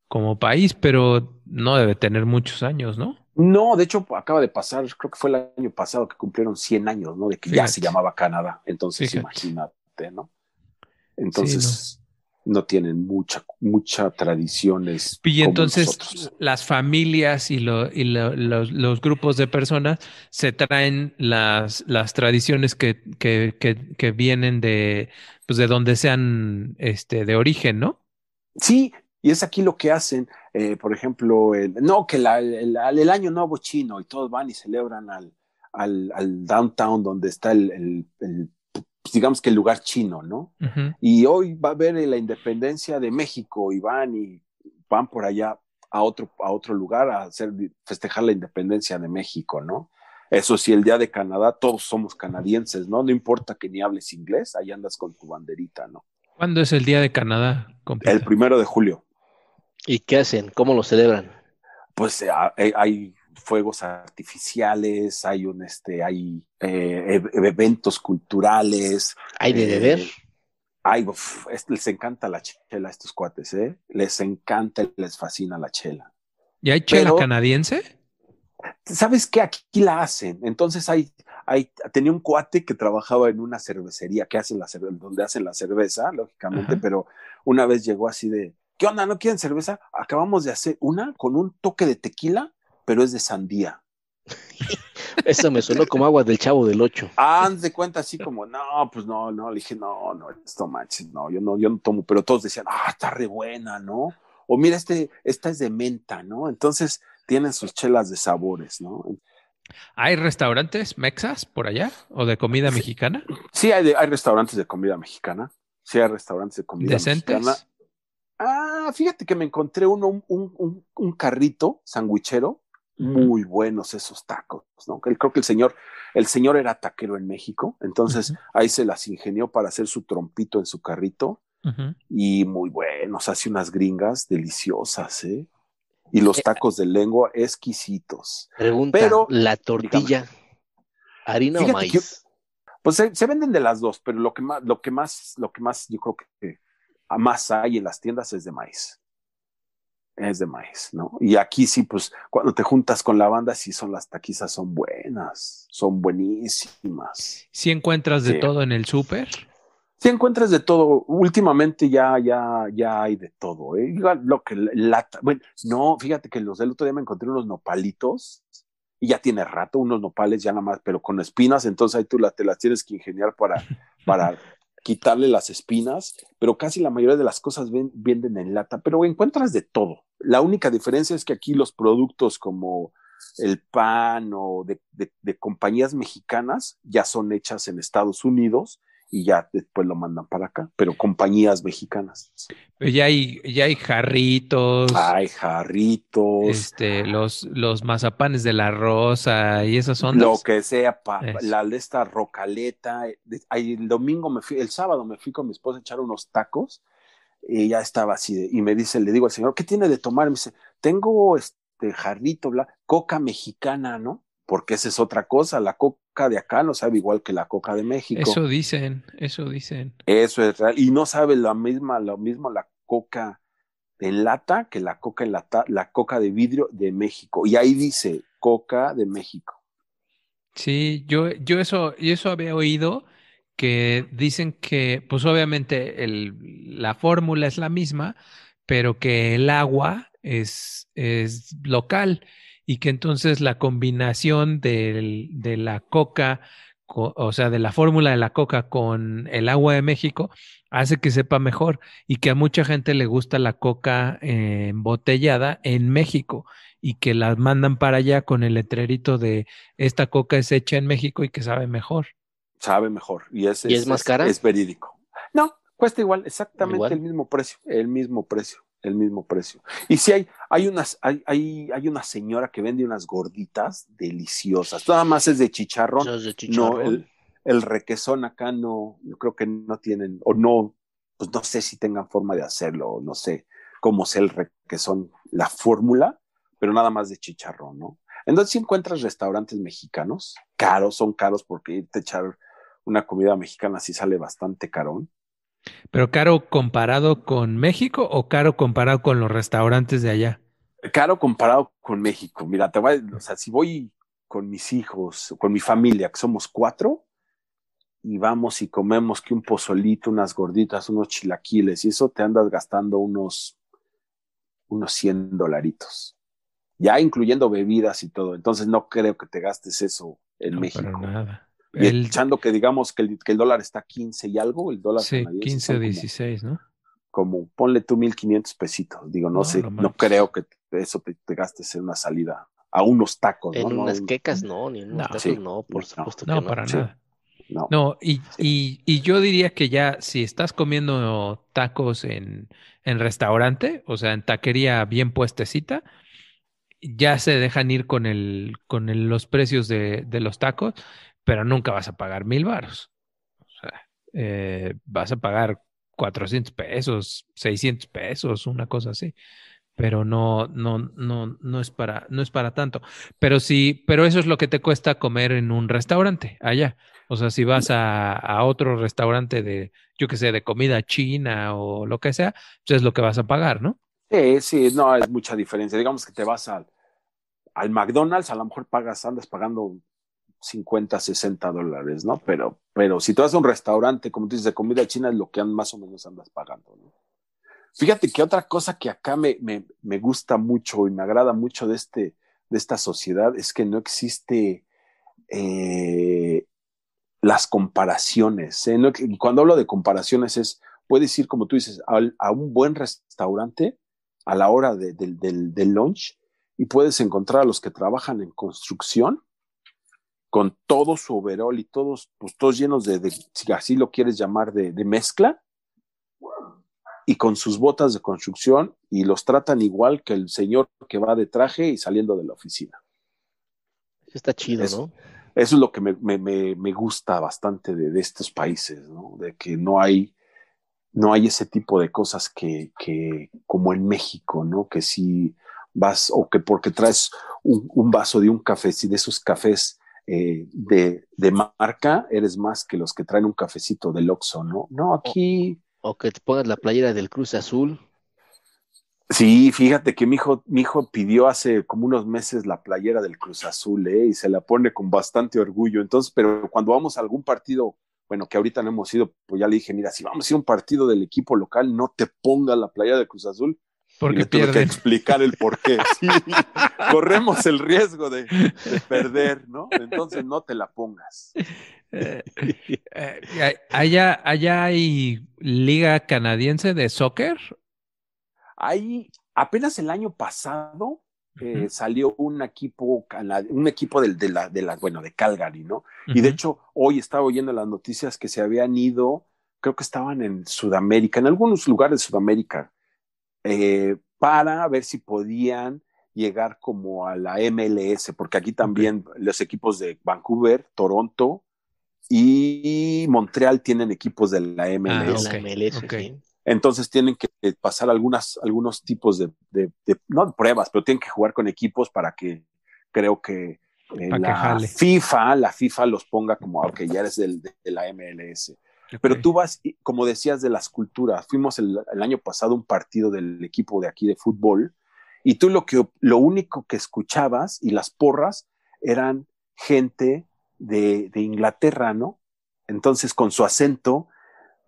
[SPEAKER 1] como país, pero no debe tener muchos años, ¿no?
[SPEAKER 3] No, de hecho acaba de pasar, creo que fue el año pasado que cumplieron 100 años, ¿no? De que ya se llamaba Canadá. Entonces,
[SPEAKER 1] Fíjate.
[SPEAKER 3] imagínate, ¿no? Entonces, no. tienen mucha, mucha tradiciones.
[SPEAKER 1] Y entonces
[SPEAKER 3] nosotros.
[SPEAKER 1] las familias y, lo- y lo- los, los grupos de personas se traen las, las tradiciones que, que, que, que vienen de, pues de donde sean este, de origen, ¿no?
[SPEAKER 3] Sí, y es aquí lo que hacen, eh, por ejemplo, el- no, que la- el, año nuevo chino y todos van y celebran al, al, al downtown donde está el, digamos que el lugar chino, ¿no? Y hoy va a haber la independencia de México y van y van por allá a otro, a otro lugar a hacer, festejar la independencia de México, ¿no? Eso sí, el día de Canadá, todos somos canadienses, ¿no? No importa que ni hables inglés, ahí andas con tu banderita, ¿no?
[SPEAKER 1] ¿Cuándo es el Día de Canadá?
[SPEAKER 3] El primero de julio.
[SPEAKER 2] ¿Y qué hacen? ¿Cómo lo celebran?
[SPEAKER 3] Pues eh, hay, hay fuegos artificiales, hay un este, hay eh, e- eventos culturales.
[SPEAKER 2] ¿Hay de
[SPEAKER 3] eh,
[SPEAKER 2] beber?
[SPEAKER 3] Ay, uf, es- les encanta la chela a estos cuates, ¿eh? Les encanta, les fascina la chela.
[SPEAKER 1] ¿Y hay chela
[SPEAKER 3] Pero-
[SPEAKER 1] canadiense?
[SPEAKER 3] ¿Sabes qué? Aquí la hacen. Entonces hay, hay, tenía un cuate que trabajaba en una cervecería que hacen la cerve- donde hacen la cerveza, lógicamente,
[SPEAKER 1] Ajá.
[SPEAKER 3] pero una vez llegó así de, ¿qué onda? ¿No quieren cerveza? Acabamos de hacer una con un toque de tequila, pero es de sandía.
[SPEAKER 2] Eso me sonó como agua del chavo del ocho.
[SPEAKER 3] Ah, haz de cuenta así como, no, pues no, no, le dije, no, no, esto manches, no, yo no, yo no tomo, pero todos decían, ah, está re buena, ¿no? O mira, este, esta es de menta, ¿no? Entonces tienen sus chelas de sabores, ¿no?
[SPEAKER 1] ¿Hay restaurantes mexas por allá? ¿O de comida mexicana?
[SPEAKER 3] Sí, hay, de- hay restaurantes de comida mexicana. Sí, hay restaurantes de comida
[SPEAKER 1] ¿Decentes?
[SPEAKER 3] mexicana. Ah, fíjate que me encontré uno, un, un, un- un carrito sandwichero, muy buenos esos tacos, ¿no? Creo que el señor, el señor era taquero en México, entonces ahí se las ingenió para hacer su trompito en su carrito y muy buenos, hace unas gringas deliciosas, ¿eh? Y los tacos de lengua exquisitos.
[SPEAKER 2] Pregunta,
[SPEAKER 3] Pero,
[SPEAKER 2] ¿la tortilla, harina o
[SPEAKER 3] que-
[SPEAKER 2] maíz?
[SPEAKER 3] Pues se, se venden de las dos, pero lo que más, lo que más, lo que más yo creo que a más hay en las tiendas es de maíz. Es de maíz, ¿no? Y aquí sí, pues, cuando te juntas con la banda, sí son las taquizas, son buenas, son buenísimas.
[SPEAKER 1] ¿Si encuentras de
[SPEAKER 3] Sí.
[SPEAKER 1] todo en el súper?
[SPEAKER 3] Si encuentras de todo, últimamente ya, ya, ya hay de todo, ¿eh? Igual Lo que lata, bueno, no, fíjate que los del otro día me encontré unos nopalitos y ya tiene rato, unos nopales ya nada más, pero con espinas, entonces ahí tú la, te las tienes que ingeniar para, para quitarle las espinas, pero casi la mayoría de las cosas ven- venden en lata, pero encuentras de todo. La única diferencia es que aquí los productos como el pan o de compañías mexicanas ya son hechas en Estados Unidos y ya después lo mandan para acá, pero compañías mexicanas.
[SPEAKER 1] Ya hay, ya hay jarritos,
[SPEAKER 3] Hay jarritos,
[SPEAKER 1] este, los, los mazapanes de la rosa y esas son.
[SPEAKER 3] lo que sea, pa- la de esta rocaleta. el domingo me fui, el sábado me fui con mi esposa a echar unos tacos y ya estaba así de- y me dice, le digo al señor, ¿qué tiene de tomar? Me dice, tengo este jarrito, bla, coca mexicana, ¿no? Porque esa es otra cosa, la coca de acá no sabe igual que la coca de México.
[SPEAKER 1] Eso dicen, eso dicen.
[SPEAKER 3] Eso es real. Y no sabe la misma, lo mismo la coca en lata que la coca en lata, la coca de vidrio de México. Y ahí dice coca de México.
[SPEAKER 1] Sí, yo, yo eso, yo eso había oído que dicen que, pues obviamente el, la fórmula es la misma, pero que el agua es, es local y que entonces la combinación del- de la coca, co- o sea, de la fórmula de la coca con el agua de México, hace que sepa mejor y que a mucha gente le gusta la coca eh, embotellada en México y que la mandan para allá con el letrerito de esta coca es hecha en México y que sabe mejor.
[SPEAKER 3] Sabe mejor. Y es,
[SPEAKER 2] ¿Y es más cara?
[SPEAKER 3] Es, verídico. No, cuesta igual, exactamente
[SPEAKER 2] Igual.
[SPEAKER 3] el mismo precio, el mismo precio, el mismo precio. Y sí hay, hay unas, hay, hay, hay una señora que vende unas gorditas deliciosas. Nada más es de chicharrón.
[SPEAKER 2] De
[SPEAKER 3] No, el, el requesón acá no, yo creo que no tienen, o no, pues no sé si tengan forma de hacerlo, o no sé cómo sea el requesón, la fórmula, pero nada más de chicharrón, ¿no? Entonces, si encuentras restaurantes mexicanos, caros, son caros porque irte a echar una comida mexicana sí sale bastante carón.
[SPEAKER 1] Pero caro comparado con México o caro comparado con los restaurantes de allá.
[SPEAKER 3] Caro comparado con México. Mira, te voy, a- o sea, si voy con mis hijos, con mi familia, que somos cuatro, y vamos y comemos que un pozolito, unas gorditas, unos chilaquiles, y eso te andas gastando unos, unos 100 dolaritos. Ya incluyendo bebidas y todo. Entonces no creo que te gastes eso en
[SPEAKER 1] No,
[SPEAKER 3] México.
[SPEAKER 1] para nada.
[SPEAKER 3] Y
[SPEAKER 1] El,
[SPEAKER 3] echando que digamos que el, que el dólar está a 15 y algo, el dólar
[SPEAKER 1] sí,
[SPEAKER 3] canadiense
[SPEAKER 1] 15
[SPEAKER 3] son
[SPEAKER 1] o
[SPEAKER 3] como-
[SPEAKER 1] 16, ¿no?
[SPEAKER 3] como ponle tú 1500 pesitos. Digo, no,
[SPEAKER 1] No,
[SPEAKER 3] sé,
[SPEAKER 1] no
[SPEAKER 3] no, creo que eso te, te gastes en una salida a unos tacos,
[SPEAKER 2] En
[SPEAKER 3] ¿no? No,
[SPEAKER 2] unas
[SPEAKER 3] un-
[SPEAKER 2] quecas no, ni en unos
[SPEAKER 1] No.
[SPEAKER 2] tacos
[SPEAKER 3] Sí.
[SPEAKER 2] no, por
[SPEAKER 3] No.
[SPEAKER 2] supuesto que
[SPEAKER 1] No,
[SPEAKER 2] no.
[SPEAKER 1] para
[SPEAKER 3] sí.
[SPEAKER 1] nada.
[SPEAKER 3] no.
[SPEAKER 1] No, y, y, y yo diría que ya si estás comiendo tacos en, en restaurante, o sea, en taquería bien puestecita, ya se dejan ir con el, con el- los precios de, de los tacos, pero nunca vas a pagar mil varos. O sea, eh, vas a pagar 400 pesos, 600 pesos, una cosa así. pero no, no, no, no es para, no es para tanto. Pero sí, pero eso es lo que te cuesta comer en un restaurante allá. O sea, si vas a, a otro restaurante de, yo qué sé, de comida china o lo que sea, pues es lo que vas a pagar, ¿no?
[SPEAKER 3] Sí, sí, no es mucha diferencia. Digamos que te vas al, al McDonald's, a lo mejor pagas, andas pagando 50, 60 dólares, ¿no? Pero, pero si tú vas a un restaurante, como tú dices, de comida china, es lo que más o menos andas pagando, ¿no? Fíjate que otra cosa que acá me, me, me gusta mucho y me agrada mucho de, este, de esta sociedad es que no existe eh, las comparaciones. ¿eh? Cuando hablo de comparaciones es, puedes ir, como tú dices, a, un buen restaurante a la hora de, de, del, del lunch y puedes encontrar a los que trabajan en construcción con todo su overall y todos, pues todos llenos de, de si así lo quieres llamar, de, de mezcla, y con sus botas de construcción y los tratan igual que el señor que va de traje y saliendo de la oficina.
[SPEAKER 2] Está chido,
[SPEAKER 3] Eso.
[SPEAKER 2] ¿no?
[SPEAKER 3] Eso es lo que me, me, me, me gusta bastante de, de, estos países, ¿no? De que no hay, no hay ese tipo de cosas que, que como en México, ¿no? Que si vas, o que porque traes un, un vaso de un café, si de esos cafés eh, de, de, marca, eres más que los que traen un cafecito del Oxxo, ¿no? No, aquí...
[SPEAKER 2] O, o que te pongas la playera del Cruz Azul.
[SPEAKER 3] Sí, fíjate que mi hijo, mi hijo pidió hace como unos meses la playera del Cruz Azul, ¿eh? Y se la pone con bastante orgullo. Entonces, pero cuando vamos a algún partido, bueno, que ahorita no hemos ido, pues ya le dije, mira, si vamos a ir a un partido del equipo local, no te pongas la playera del Cruz Azul.
[SPEAKER 1] Porque
[SPEAKER 3] y le tuve que explicar el por qué. Sí, corremos el riesgo de, de, perder, ¿no? Entonces no te la pongas.
[SPEAKER 1] Eh, eh, allá, allá hay liga canadiense de soccer.
[SPEAKER 3] Ahí, apenas el año pasado eh, uh -huh. salió un equipo, un equipo de, de, la, de la, bueno, de Calgary, ¿no? Uh -huh. Y de hecho, hoy estaba oyendo las noticias que se habían ido, creo que estaban en Sudamérica, en algunos lugares de Sudamérica, eh, para ver si podían llegar como a la MLS, porque aquí también okay. los equipos de Vancouver, Toronto y Montreal tienen equipos de la MLS.
[SPEAKER 2] Ah, okay. La MLS okay. sí.
[SPEAKER 3] Entonces tienen que pasar algunas, algunos tipos de, de, de, no pruebas, pero tienen que jugar con equipos para que creo que eh, la que FIFA, la FIFA los ponga como, ok, ya eres del, de, de la MLS. Okay. Pero tú vas, como decías, de las culturas. Fuimos el, el, año pasado un partido del equipo de aquí de fútbol y tú lo que lo único que escuchabas y las porras eran gente de, de Inglaterra, ¿no? Entonces con su acento,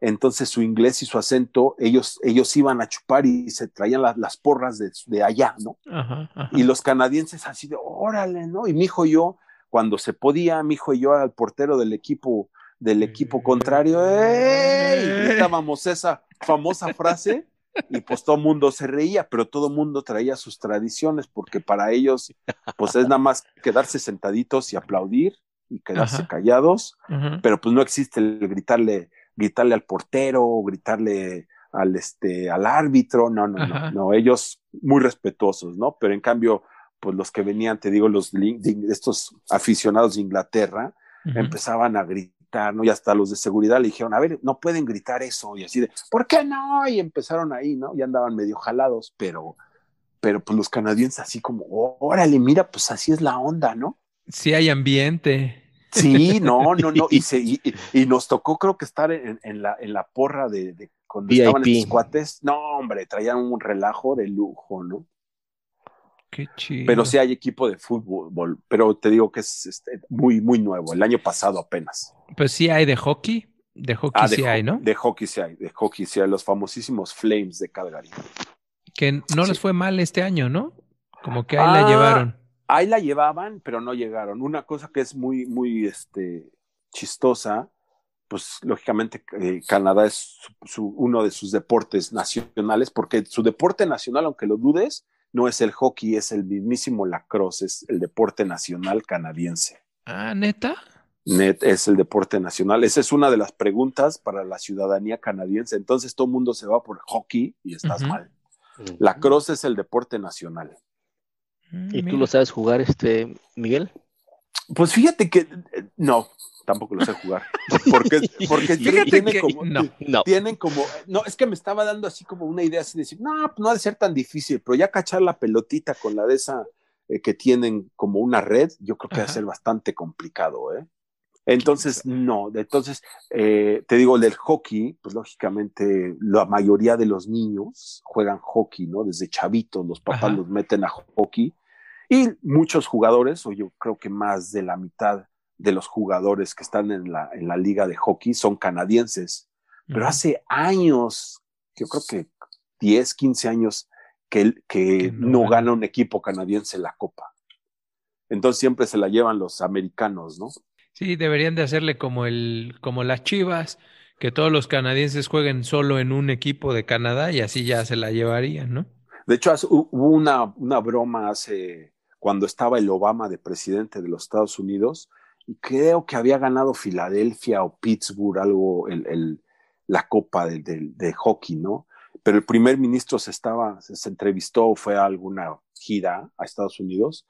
[SPEAKER 3] entonces su inglés y su acento, ellos, ellos iban a chupar y se traían la, las porras de, de allá, ¿no?
[SPEAKER 1] Ajá, ajá.
[SPEAKER 3] Y los canadienses así de, órale, ¿no? Y mi hijo y yo, cuando se podía, mi hijo y yo al portero del equipo del equipo contrario, ¡ey! Gritábamos esa famosa frase y pues todo mundo se reía, pero todo mundo traía sus tradiciones porque para ellos pues es nada más quedarse sentaditos y aplaudir y quedarse Ajá. callados, Ajá. pero pues no existe el gritarle, gritarle al portero, gritarle al este al árbitro, no, no, no, no, ellos muy respetuosos, ¿no? Pero en cambio, pues los que venían, te digo, los estos aficionados de Inglaterra, empezaban a gritar ¿no? Y hasta los de seguridad le dijeron, a ver, no pueden gritar eso, y así de, ¿por qué no? Y empezaron ahí, ¿no? Y andaban medio jalados, pero, pero pues los canadienses así como, órale, mira, pues así es la onda, ¿no?
[SPEAKER 1] Sí hay ambiente.
[SPEAKER 3] Sí, no, no, no, y, se, y, y nos tocó creo que estar en, en, la, en la porra de, de cuando VIP. estaban estos cuates, no, hombre, traían un relajo de lujo, ¿no?
[SPEAKER 1] Qué chido.
[SPEAKER 3] Pero sí hay equipo de fútbol, pero te digo que es este, muy, muy nuevo, el año pasado apenas.
[SPEAKER 1] Pues sí hay de hockey, de hockey
[SPEAKER 3] ah,
[SPEAKER 1] sí hay, ¿no?
[SPEAKER 3] De hockey sí hay, de hockey sí hay, los famosísimos Flames de Calgary.
[SPEAKER 1] Que no sí. les fue mal este año, ¿no? Como que ahí ah, la llevaron.
[SPEAKER 3] Ahí la llevaban, pero no llegaron. Una cosa que es muy, muy este, chistosa, pues lógicamente eh, Canadá es su, su, uno de sus deportes nacionales, porque su deporte nacional, aunque lo dudes, no es el hockey, es el mismísimo lacrosse, es el deporte nacional canadiense.
[SPEAKER 1] Ah, neta.
[SPEAKER 3] Net es el deporte nacional. Esa es una de las preguntas para la ciudadanía canadiense. Entonces todo el mundo se va por hockey y estás uh -huh. mal. Uh -huh. Lacrosse es el deporte nacional.
[SPEAKER 2] ¿Y tú lo sabes jugar, este Miguel?
[SPEAKER 3] Pues fíjate que eh, no, tampoco lo sé jugar. Porque, porque
[SPEAKER 1] Fíjate
[SPEAKER 3] tiene
[SPEAKER 1] que
[SPEAKER 3] como,
[SPEAKER 1] no.
[SPEAKER 2] No.
[SPEAKER 3] tienen como, no, es que me estaba dando así como una idea así de decir, no, pues no ha de ser tan difícil, pero ya cachar la pelotita con la de esa eh, que tienen como una red, yo creo que va a ser bastante complicado, ¿eh? Entonces, no, entonces, eh, te digo, el del hockey, pues lógicamente la mayoría de los niños juegan hockey, ¿no? Desde chavitos, los papás
[SPEAKER 1] Ajá.
[SPEAKER 3] los meten a hockey y muchos jugadores, o yo creo que más de la mitad de los jugadores que están en la, en la liga de hockey son canadienses pero hace años, yo creo que 10, 15 años, que, que
[SPEAKER 1] no
[SPEAKER 3] no,
[SPEAKER 1] gana.
[SPEAKER 3] un equipo canadiense la copa. Entonces siempre se la llevan los americanos, ¿no?
[SPEAKER 1] Sí, deberían de hacerle como el, como las Chivas, que todos los canadienses jueguen solo en un equipo de Canadá y así ya se la llevarían, ¿no?
[SPEAKER 3] De hecho, hubo una, una broma hace, cuando estaba el Obama de presidente de los Estados Unidos, y creo que había ganado Filadelfia o Pittsburgh, algo, el, el- la copa de, de- de hockey, ¿no? Pero el primer ministro se estaba, se, se entrevistó, fue a alguna gira a Estados Unidos,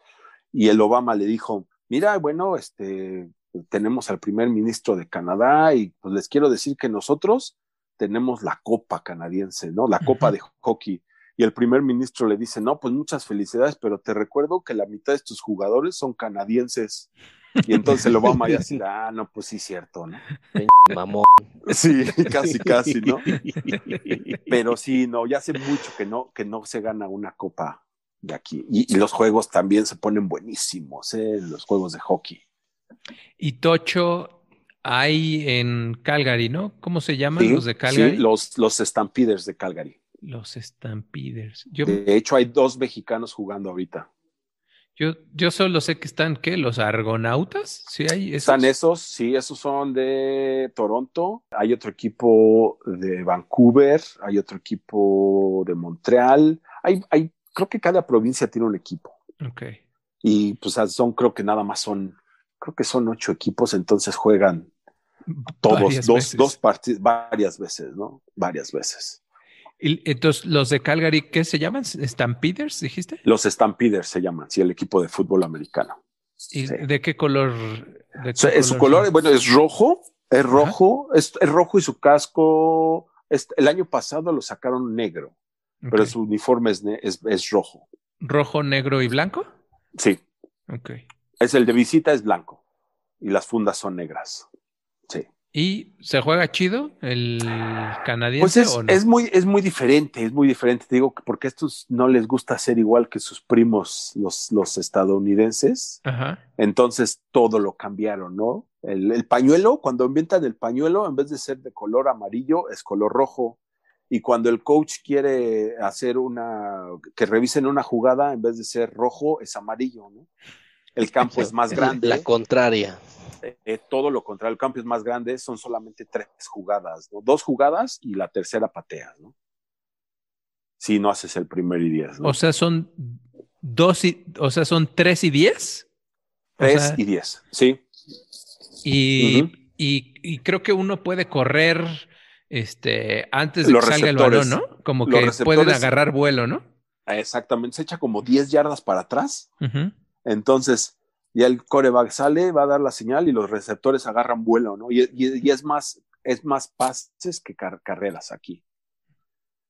[SPEAKER 3] y el Obama le dijo, mira, bueno, este, tenemos al primer ministro de Canadá, y pues les quiero decir que nosotros tenemos la copa canadiense, ¿no? La copa de hockey. Y el primer ministro le dice, no, pues muchas felicidades, pero te recuerdo que la mitad de tus jugadores son canadienses. Y entonces el Obama ya así, ah, no, pues sí, cierto, ¿no?
[SPEAKER 2] Mamón.
[SPEAKER 3] Sí, casi, casi, ¿no? Pero sí, no, ya hace mucho que no, que no se gana una copa de aquí. Y, y los juegos también se ponen buenísimos, ¿eh? Los juegos de hockey.
[SPEAKER 1] Y Tocho hay en Calgary, ¿no? ¿Cómo se llaman
[SPEAKER 3] Sí,
[SPEAKER 1] los de Calgary?
[SPEAKER 3] sí, los, los Stampeders de Calgary.
[SPEAKER 1] Los Stampeders. Yo,
[SPEAKER 3] De hecho, hay dos mexicanos jugando ahorita.
[SPEAKER 1] yo, yo solo sé que están, ¿qué? ¿Los Argonautas? Sí, hay esos.
[SPEAKER 3] Están esos, sí, esos son de Toronto. Hay otro equipo de Vancouver, hay otro equipo de Montreal. Hay, hay, creo que cada provincia tiene un equipo.
[SPEAKER 1] Ok.
[SPEAKER 3] Y pues son, creo que nada más son, creo que son ocho equipos, entonces juegan todos,
[SPEAKER 1] Varias
[SPEAKER 3] dos,
[SPEAKER 1] veces.
[SPEAKER 3] dos partidos, varias veces, ¿no? Varias veces.
[SPEAKER 1] Y entonces, los de Calgary, ¿qué se llaman? ¿Stampeders, dijiste?
[SPEAKER 3] Los Stampeders se llaman, sí, el equipo de fútbol americano.
[SPEAKER 1] ¿Y
[SPEAKER 3] Sí.
[SPEAKER 1] de qué color? de
[SPEAKER 3] O sea,
[SPEAKER 1] qué
[SPEAKER 3] es su color,
[SPEAKER 1] son?
[SPEAKER 3] bueno, es rojo, es rojo, es, es rojo y su casco, es- el año pasado lo sacaron negro, pero su uniforme es, es rojo.
[SPEAKER 1] ¿Rojo, negro y blanco?
[SPEAKER 3] Sí,
[SPEAKER 1] Ok.
[SPEAKER 3] es el de visita es blanco y las fundas son negras.
[SPEAKER 1] ¿Y se juega chido el canadiense
[SPEAKER 3] Pues es,
[SPEAKER 1] o no?
[SPEAKER 3] es muy, es muy diferente, es muy diferente. Te digo que porque a estos no les gusta ser igual que sus primos, los, los estadounidenses.
[SPEAKER 1] Ajá.
[SPEAKER 3] Entonces todo lo cambiaron, ¿no? El, el pañuelo, cuando inventan el pañuelo, en vez de ser de color amarillo, es color rojo. Y cuando el coach quiere hacer una, que revisen una jugada, en vez de ser rojo, es amarillo, ¿no? El campo es más grande.
[SPEAKER 2] La contraria.
[SPEAKER 3] eh, todo lo contrario, el campo es más grande, son solamente tres jugadas, ¿no? Dos jugadas y la tercera pateas, ¿no? Si no haces el primer y diez, ¿no?
[SPEAKER 1] O sea, son dos y, o sea, son tres y diez. o
[SPEAKER 3] Tres
[SPEAKER 1] sea-
[SPEAKER 3] y diez, sí.
[SPEAKER 1] Y, y, y creo que uno puede correr este antes de
[SPEAKER 3] Los
[SPEAKER 1] que salga el balón. ¿no? Como que pueden agarrar vuelo, ¿no?
[SPEAKER 3] Exactamente, se echa como 10 yardas para atrás
[SPEAKER 1] Ujú.
[SPEAKER 3] Entonces, ya el coreback sale, va a dar la señal y los receptores agarran vuelo, ¿no? Y, y- y es más, es más pases que car- carreras aquí.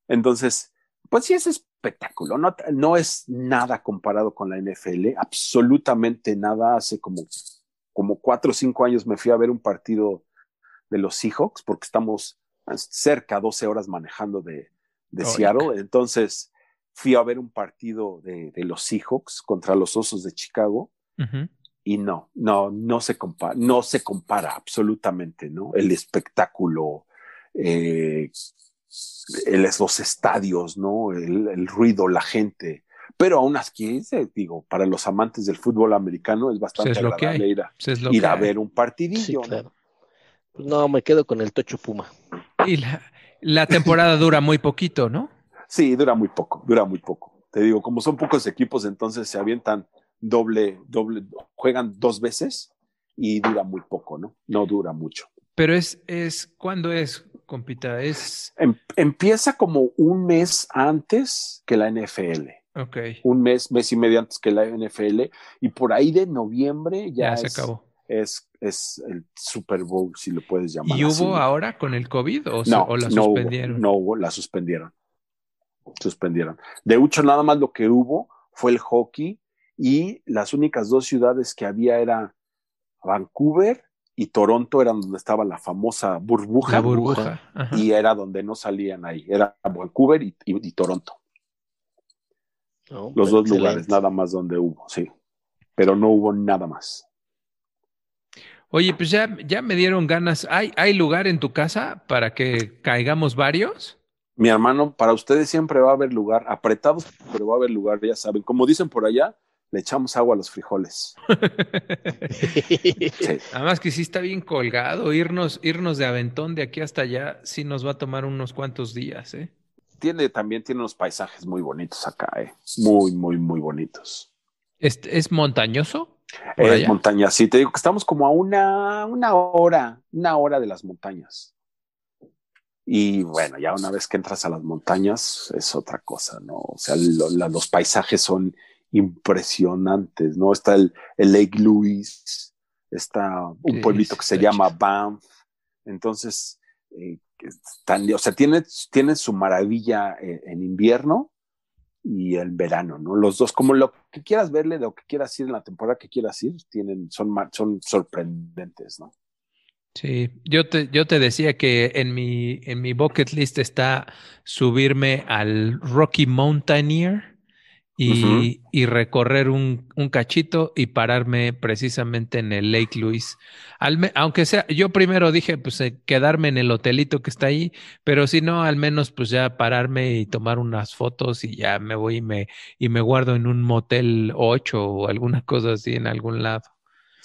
[SPEAKER 3] Entonces, pues sí es espectáculo, no, no es nada comparado con la NFL, absolutamente nada. Hace como, como cuatro o cinco años me fui a ver un partido de los Seahawks porque estamos cerca, 12 horas manejando de. Seattle. Entonces, fui a ver un partido de, de los Seahawks contra los Osos de Chicago y no, no, no se compara, no se compara absolutamente, ¿no? El espectáculo, eh, el- los estadios, ¿no? El, el ruido, la gente. Pero aún así, digo, para los amantes del fútbol americano es bastante
[SPEAKER 1] Pues es lo que
[SPEAKER 3] agradable
[SPEAKER 1] hay.
[SPEAKER 3] ir a,
[SPEAKER 1] Pues es
[SPEAKER 3] ir a ver un partidillo,
[SPEAKER 2] Sí. Pues no, me quedo con el Tocho Puma.
[SPEAKER 1] Y la, la temporada dura muy poquito, ¿no?
[SPEAKER 3] Sí, dura muy poco, dura muy poco. Te digo, como son pocos equipos, entonces se avientan doble, doble, juegan dos veces y dura muy poco, ¿no? No dura mucho.
[SPEAKER 1] Pero es, es, ¿cuándo es, compita? Es,
[SPEAKER 3] Em- empieza como un mes antes que la NFL.
[SPEAKER 1] Ok.
[SPEAKER 3] Un mes, mes y medio antes que la NFL. Y por ahí de noviembre ya,
[SPEAKER 1] Ya se
[SPEAKER 3] es,
[SPEAKER 1] acabó.
[SPEAKER 3] es, es el Super Bowl, si lo puedes llamar.
[SPEAKER 1] ¿Y
[SPEAKER 3] así,
[SPEAKER 1] hubo ahora con el COVID o, se-
[SPEAKER 3] No,
[SPEAKER 1] o la
[SPEAKER 3] no hubo,
[SPEAKER 1] suspendieron?
[SPEAKER 3] no hubo, la suspendieron. Suspendieron. De hecho, nada más lo que hubo fue el hockey y las únicas dos ciudades que había era Vancouver y Toronto, eran donde estaba la famosa burbuja.
[SPEAKER 1] La burbuja. Ajá.
[SPEAKER 3] Y era donde no salían ahí. Era Vancouver y, y- y Toronto.
[SPEAKER 2] ¿no?
[SPEAKER 3] Los dos
[SPEAKER 2] excelente.
[SPEAKER 3] lugares, nada más donde hubo, sí. Pero no hubo nada más.
[SPEAKER 1] Oye, pues ya, ya me dieron ganas. ¿Hay, ¿Hay lugar en tu casa para que caigamos varios?
[SPEAKER 3] Mi hermano, para ustedes siempre va a haber lugar, apretados, pero va a haber lugar, ya saben. Como dicen por allá, le echamos agua a los frijoles. Sí.
[SPEAKER 1] Además que sí está bien colgado. Irnos, irnos de aventón de aquí hasta allá sí nos va a tomar unos cuantos días, ¿eh?
[SPEAKER 3] Tiene, también tiene unos paisajes muy bonitos acá, eh. Muy, muy, muy bonitos.
[SPEAKER 1] ¿Es, es montañoso?
[SPEAKER 3] Es
[SPEAKER 1] allá?
[SPEAKER 3] montaña, sí, te digo que estamos como a una, una hora, una hora de las montañas. Y bueno, ya una vez que entras a las montañas es otra cosa, ¿no? O sea, lo- la- los paisajes son impresionantes, ¿no? Está el, el Lake Louise, está un pueblito que se llama. Banff. Entonces, eh, están- o sea, tiene, tiene su maravilla eh, en invierno y el verano, ¿no? Los dos, como lo que quieras verle, lo que quieras ir en la temporada que quieras ir, tienen, son, son sorprendentes, ¿no?
[SPEAKER 1] Sí, yo te, yo te decía que en mi, en mi bucket list está subirme al Rocky Mountaineer y, y recorrer un, un cachito y pararme precisamente en el Lake Louise. Al aunque sea, yo primero dije, pues eh, quedarme en el hotelito que está ahí, pero si no, al menos pues ya pararme y tomar unas fotos y ya me voy y me, y me guardo en un motel 8 o alguna cosa así en algún lado.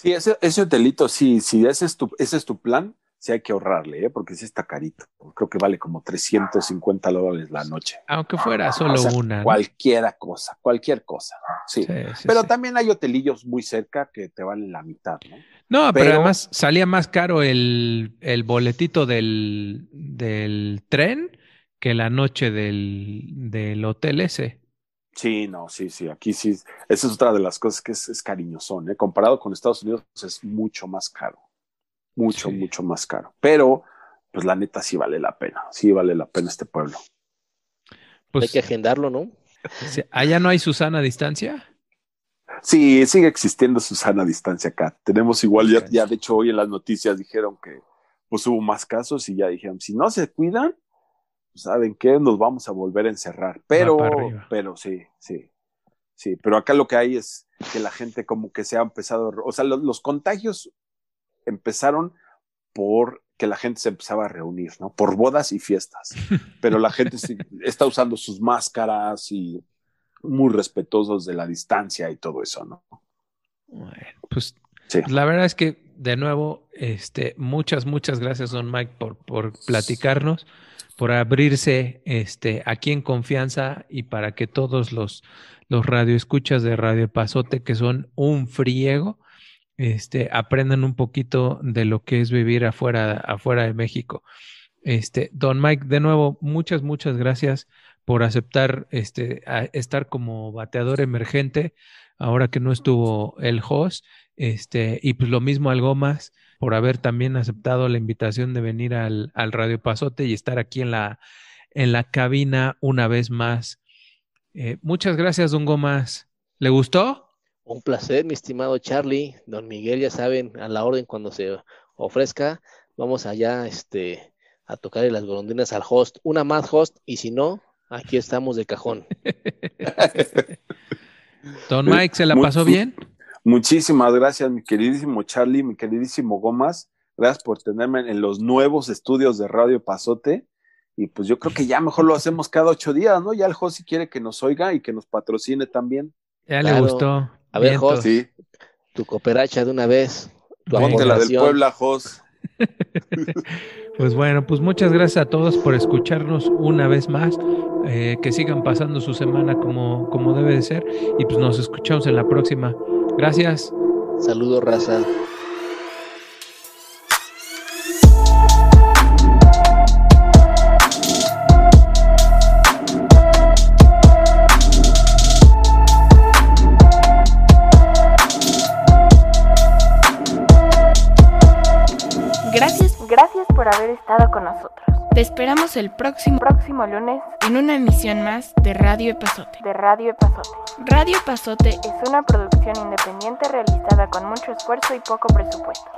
[SPEAKER 3] Sí, ese, ese hotelito, sí, sí, ese es tu, ese es tu plan, sí hay que ahorrarle, ¿eh? porque sí está carito. Creo que vale como 350 dólares la noche.
[SPEAKER 1] Aunque fuera solo
[SPEAKER 3] O sea,
[SPEAKER 1] una.
[SPEAKER 3] Cualquiera cosa, cualquier cosa. Sí.
[SPEAKER 1] Sí, sí,
[SPEAKER 3] Pero
[SPEAKER 1] sí.
[SPEAKER 3] también hay hotelillos muy cerca que te valen la mitad, ¿no?
[SPEAKER 1] No, pero,
[SPEAKER 3] Pero-
[SPEAKER 1] además salía más caro el, el boletito del, del tren que la noche del, del hotel ese.
[SPEAKER 3] Sí, no, sí, sí, aquí sí. Esa es otra de las cosas que es, es cariñosón, ¿eh? Comparado con Estados Unidos es mucho más caro. Mucho,
[SPEAKER 1] Sí.
[SPEAKER 3] mucho más caro. Pero, pues la neta sí vale la pena. Sí vale la pena este pueblo.
[SPEAKER 2] Hay
[SPEAKER 1] Pues
[SPEAKER 2] que agendarlo, ¿no?
[SPEAKER 1] allá no hay Susana a distancia.
[SPEAKER 3] Sí, sigue existiendo Susana a distancia acá. Tenemos igual, ya, ya de hecho hoy en las noticias dijeron que pues hubo más casos y ya dijeron, si no se cuidan, pues, ¿saben qué? Nos vamos a volver a encerrar. Pero, pero sí, sí, sí. Pero acá lo que hay es que la gente como que se ha empezado, o sea, lo- los, contagios empezaron por que la gente se empezaba a reunir, ¿no? Por bodas y fiestas. Pero la gente está usando sus máscaras y muy respetuosos de la distancia y todo eso, ¿no?
[SPEAKER 1] Bueno, pues
[SPEAKER 3] Sí.
[SPEAKER 1] la verdad es que de nuevo, este, muchas, muchas gracias, don Mike, por, por platicarnos, por abrirse este, aquí en confianza y para que todos los, los radioescuchas de Radio Pasote, que son un friego, este, aprendan un poquito de lo que es vivir afuera, afuera de México. Este, don Mike, de nuevo, muchas, muchas gracias por aceptar este, a- estar como bateador emergente ahora que no estuvo el host. Este, y pues lo mismo al Gomas por haber también aceptado la invitación de venir al, al Radio Pasote y estar aquí en la, en la cabina una vez más. Eh, muchas gracias, don Gomas. ¿Le gustó?
[SPEAKER 2] Un placer, mi estimado Charlie. Don Miguel, ya saben, a la orden cuando se ofrezca, vamos allá este, a tocarle las golondrinas al host. Una más host, y si no, aquí estamos de cajón.
[SPEAKER 1] Don Mike, ¿se la pasó bien?
[SPEAKER 3] Muchísimas gracias, mi queridísimo Charlie, mi queridísimo Gomas. Gracias por tenerme en los nuevos estudios de Radio Pasote. Y pues yo creo que ya mejor lo hacemos cada ocho días, ¿no? Ya el Josi quiere que nos oiga y que nos patrocine también.
[SPEAKER 1] Ya le gustó.
[SPEAKER 2] A ver.
[SPEAKER 3] Sí,
[SPEAKER 2] Tu cooperacha de una vez. Tu
[SPEAKER 3] ponte la del. Puebla, Jos.
[SPEAKER 1] Pues bueno, pues muchas gracias a todos por escucharnos una vez más. Eh, que sigan pasando su semana como, como debe de ser. Y pues nos escuchamos en la próxima. Gracias.
[SPEAKER 2] Saludos, raza.
[SPEAKER 5] Gracias, gracias por haber estado con nosotros.
[SPEAKER 4] Te esperamos el próximo,
[SPEAKER 5] próximo lunes
[SPEAKER 4] en una emisión más de Radio Epazote.
[SPEAKER 5] De Radio Epazote.
[SPEAKER 4] Radio Epazote
[SPEAKER 5] es una producción independiente realizada con mucho esfuerzo y poco presupuesto.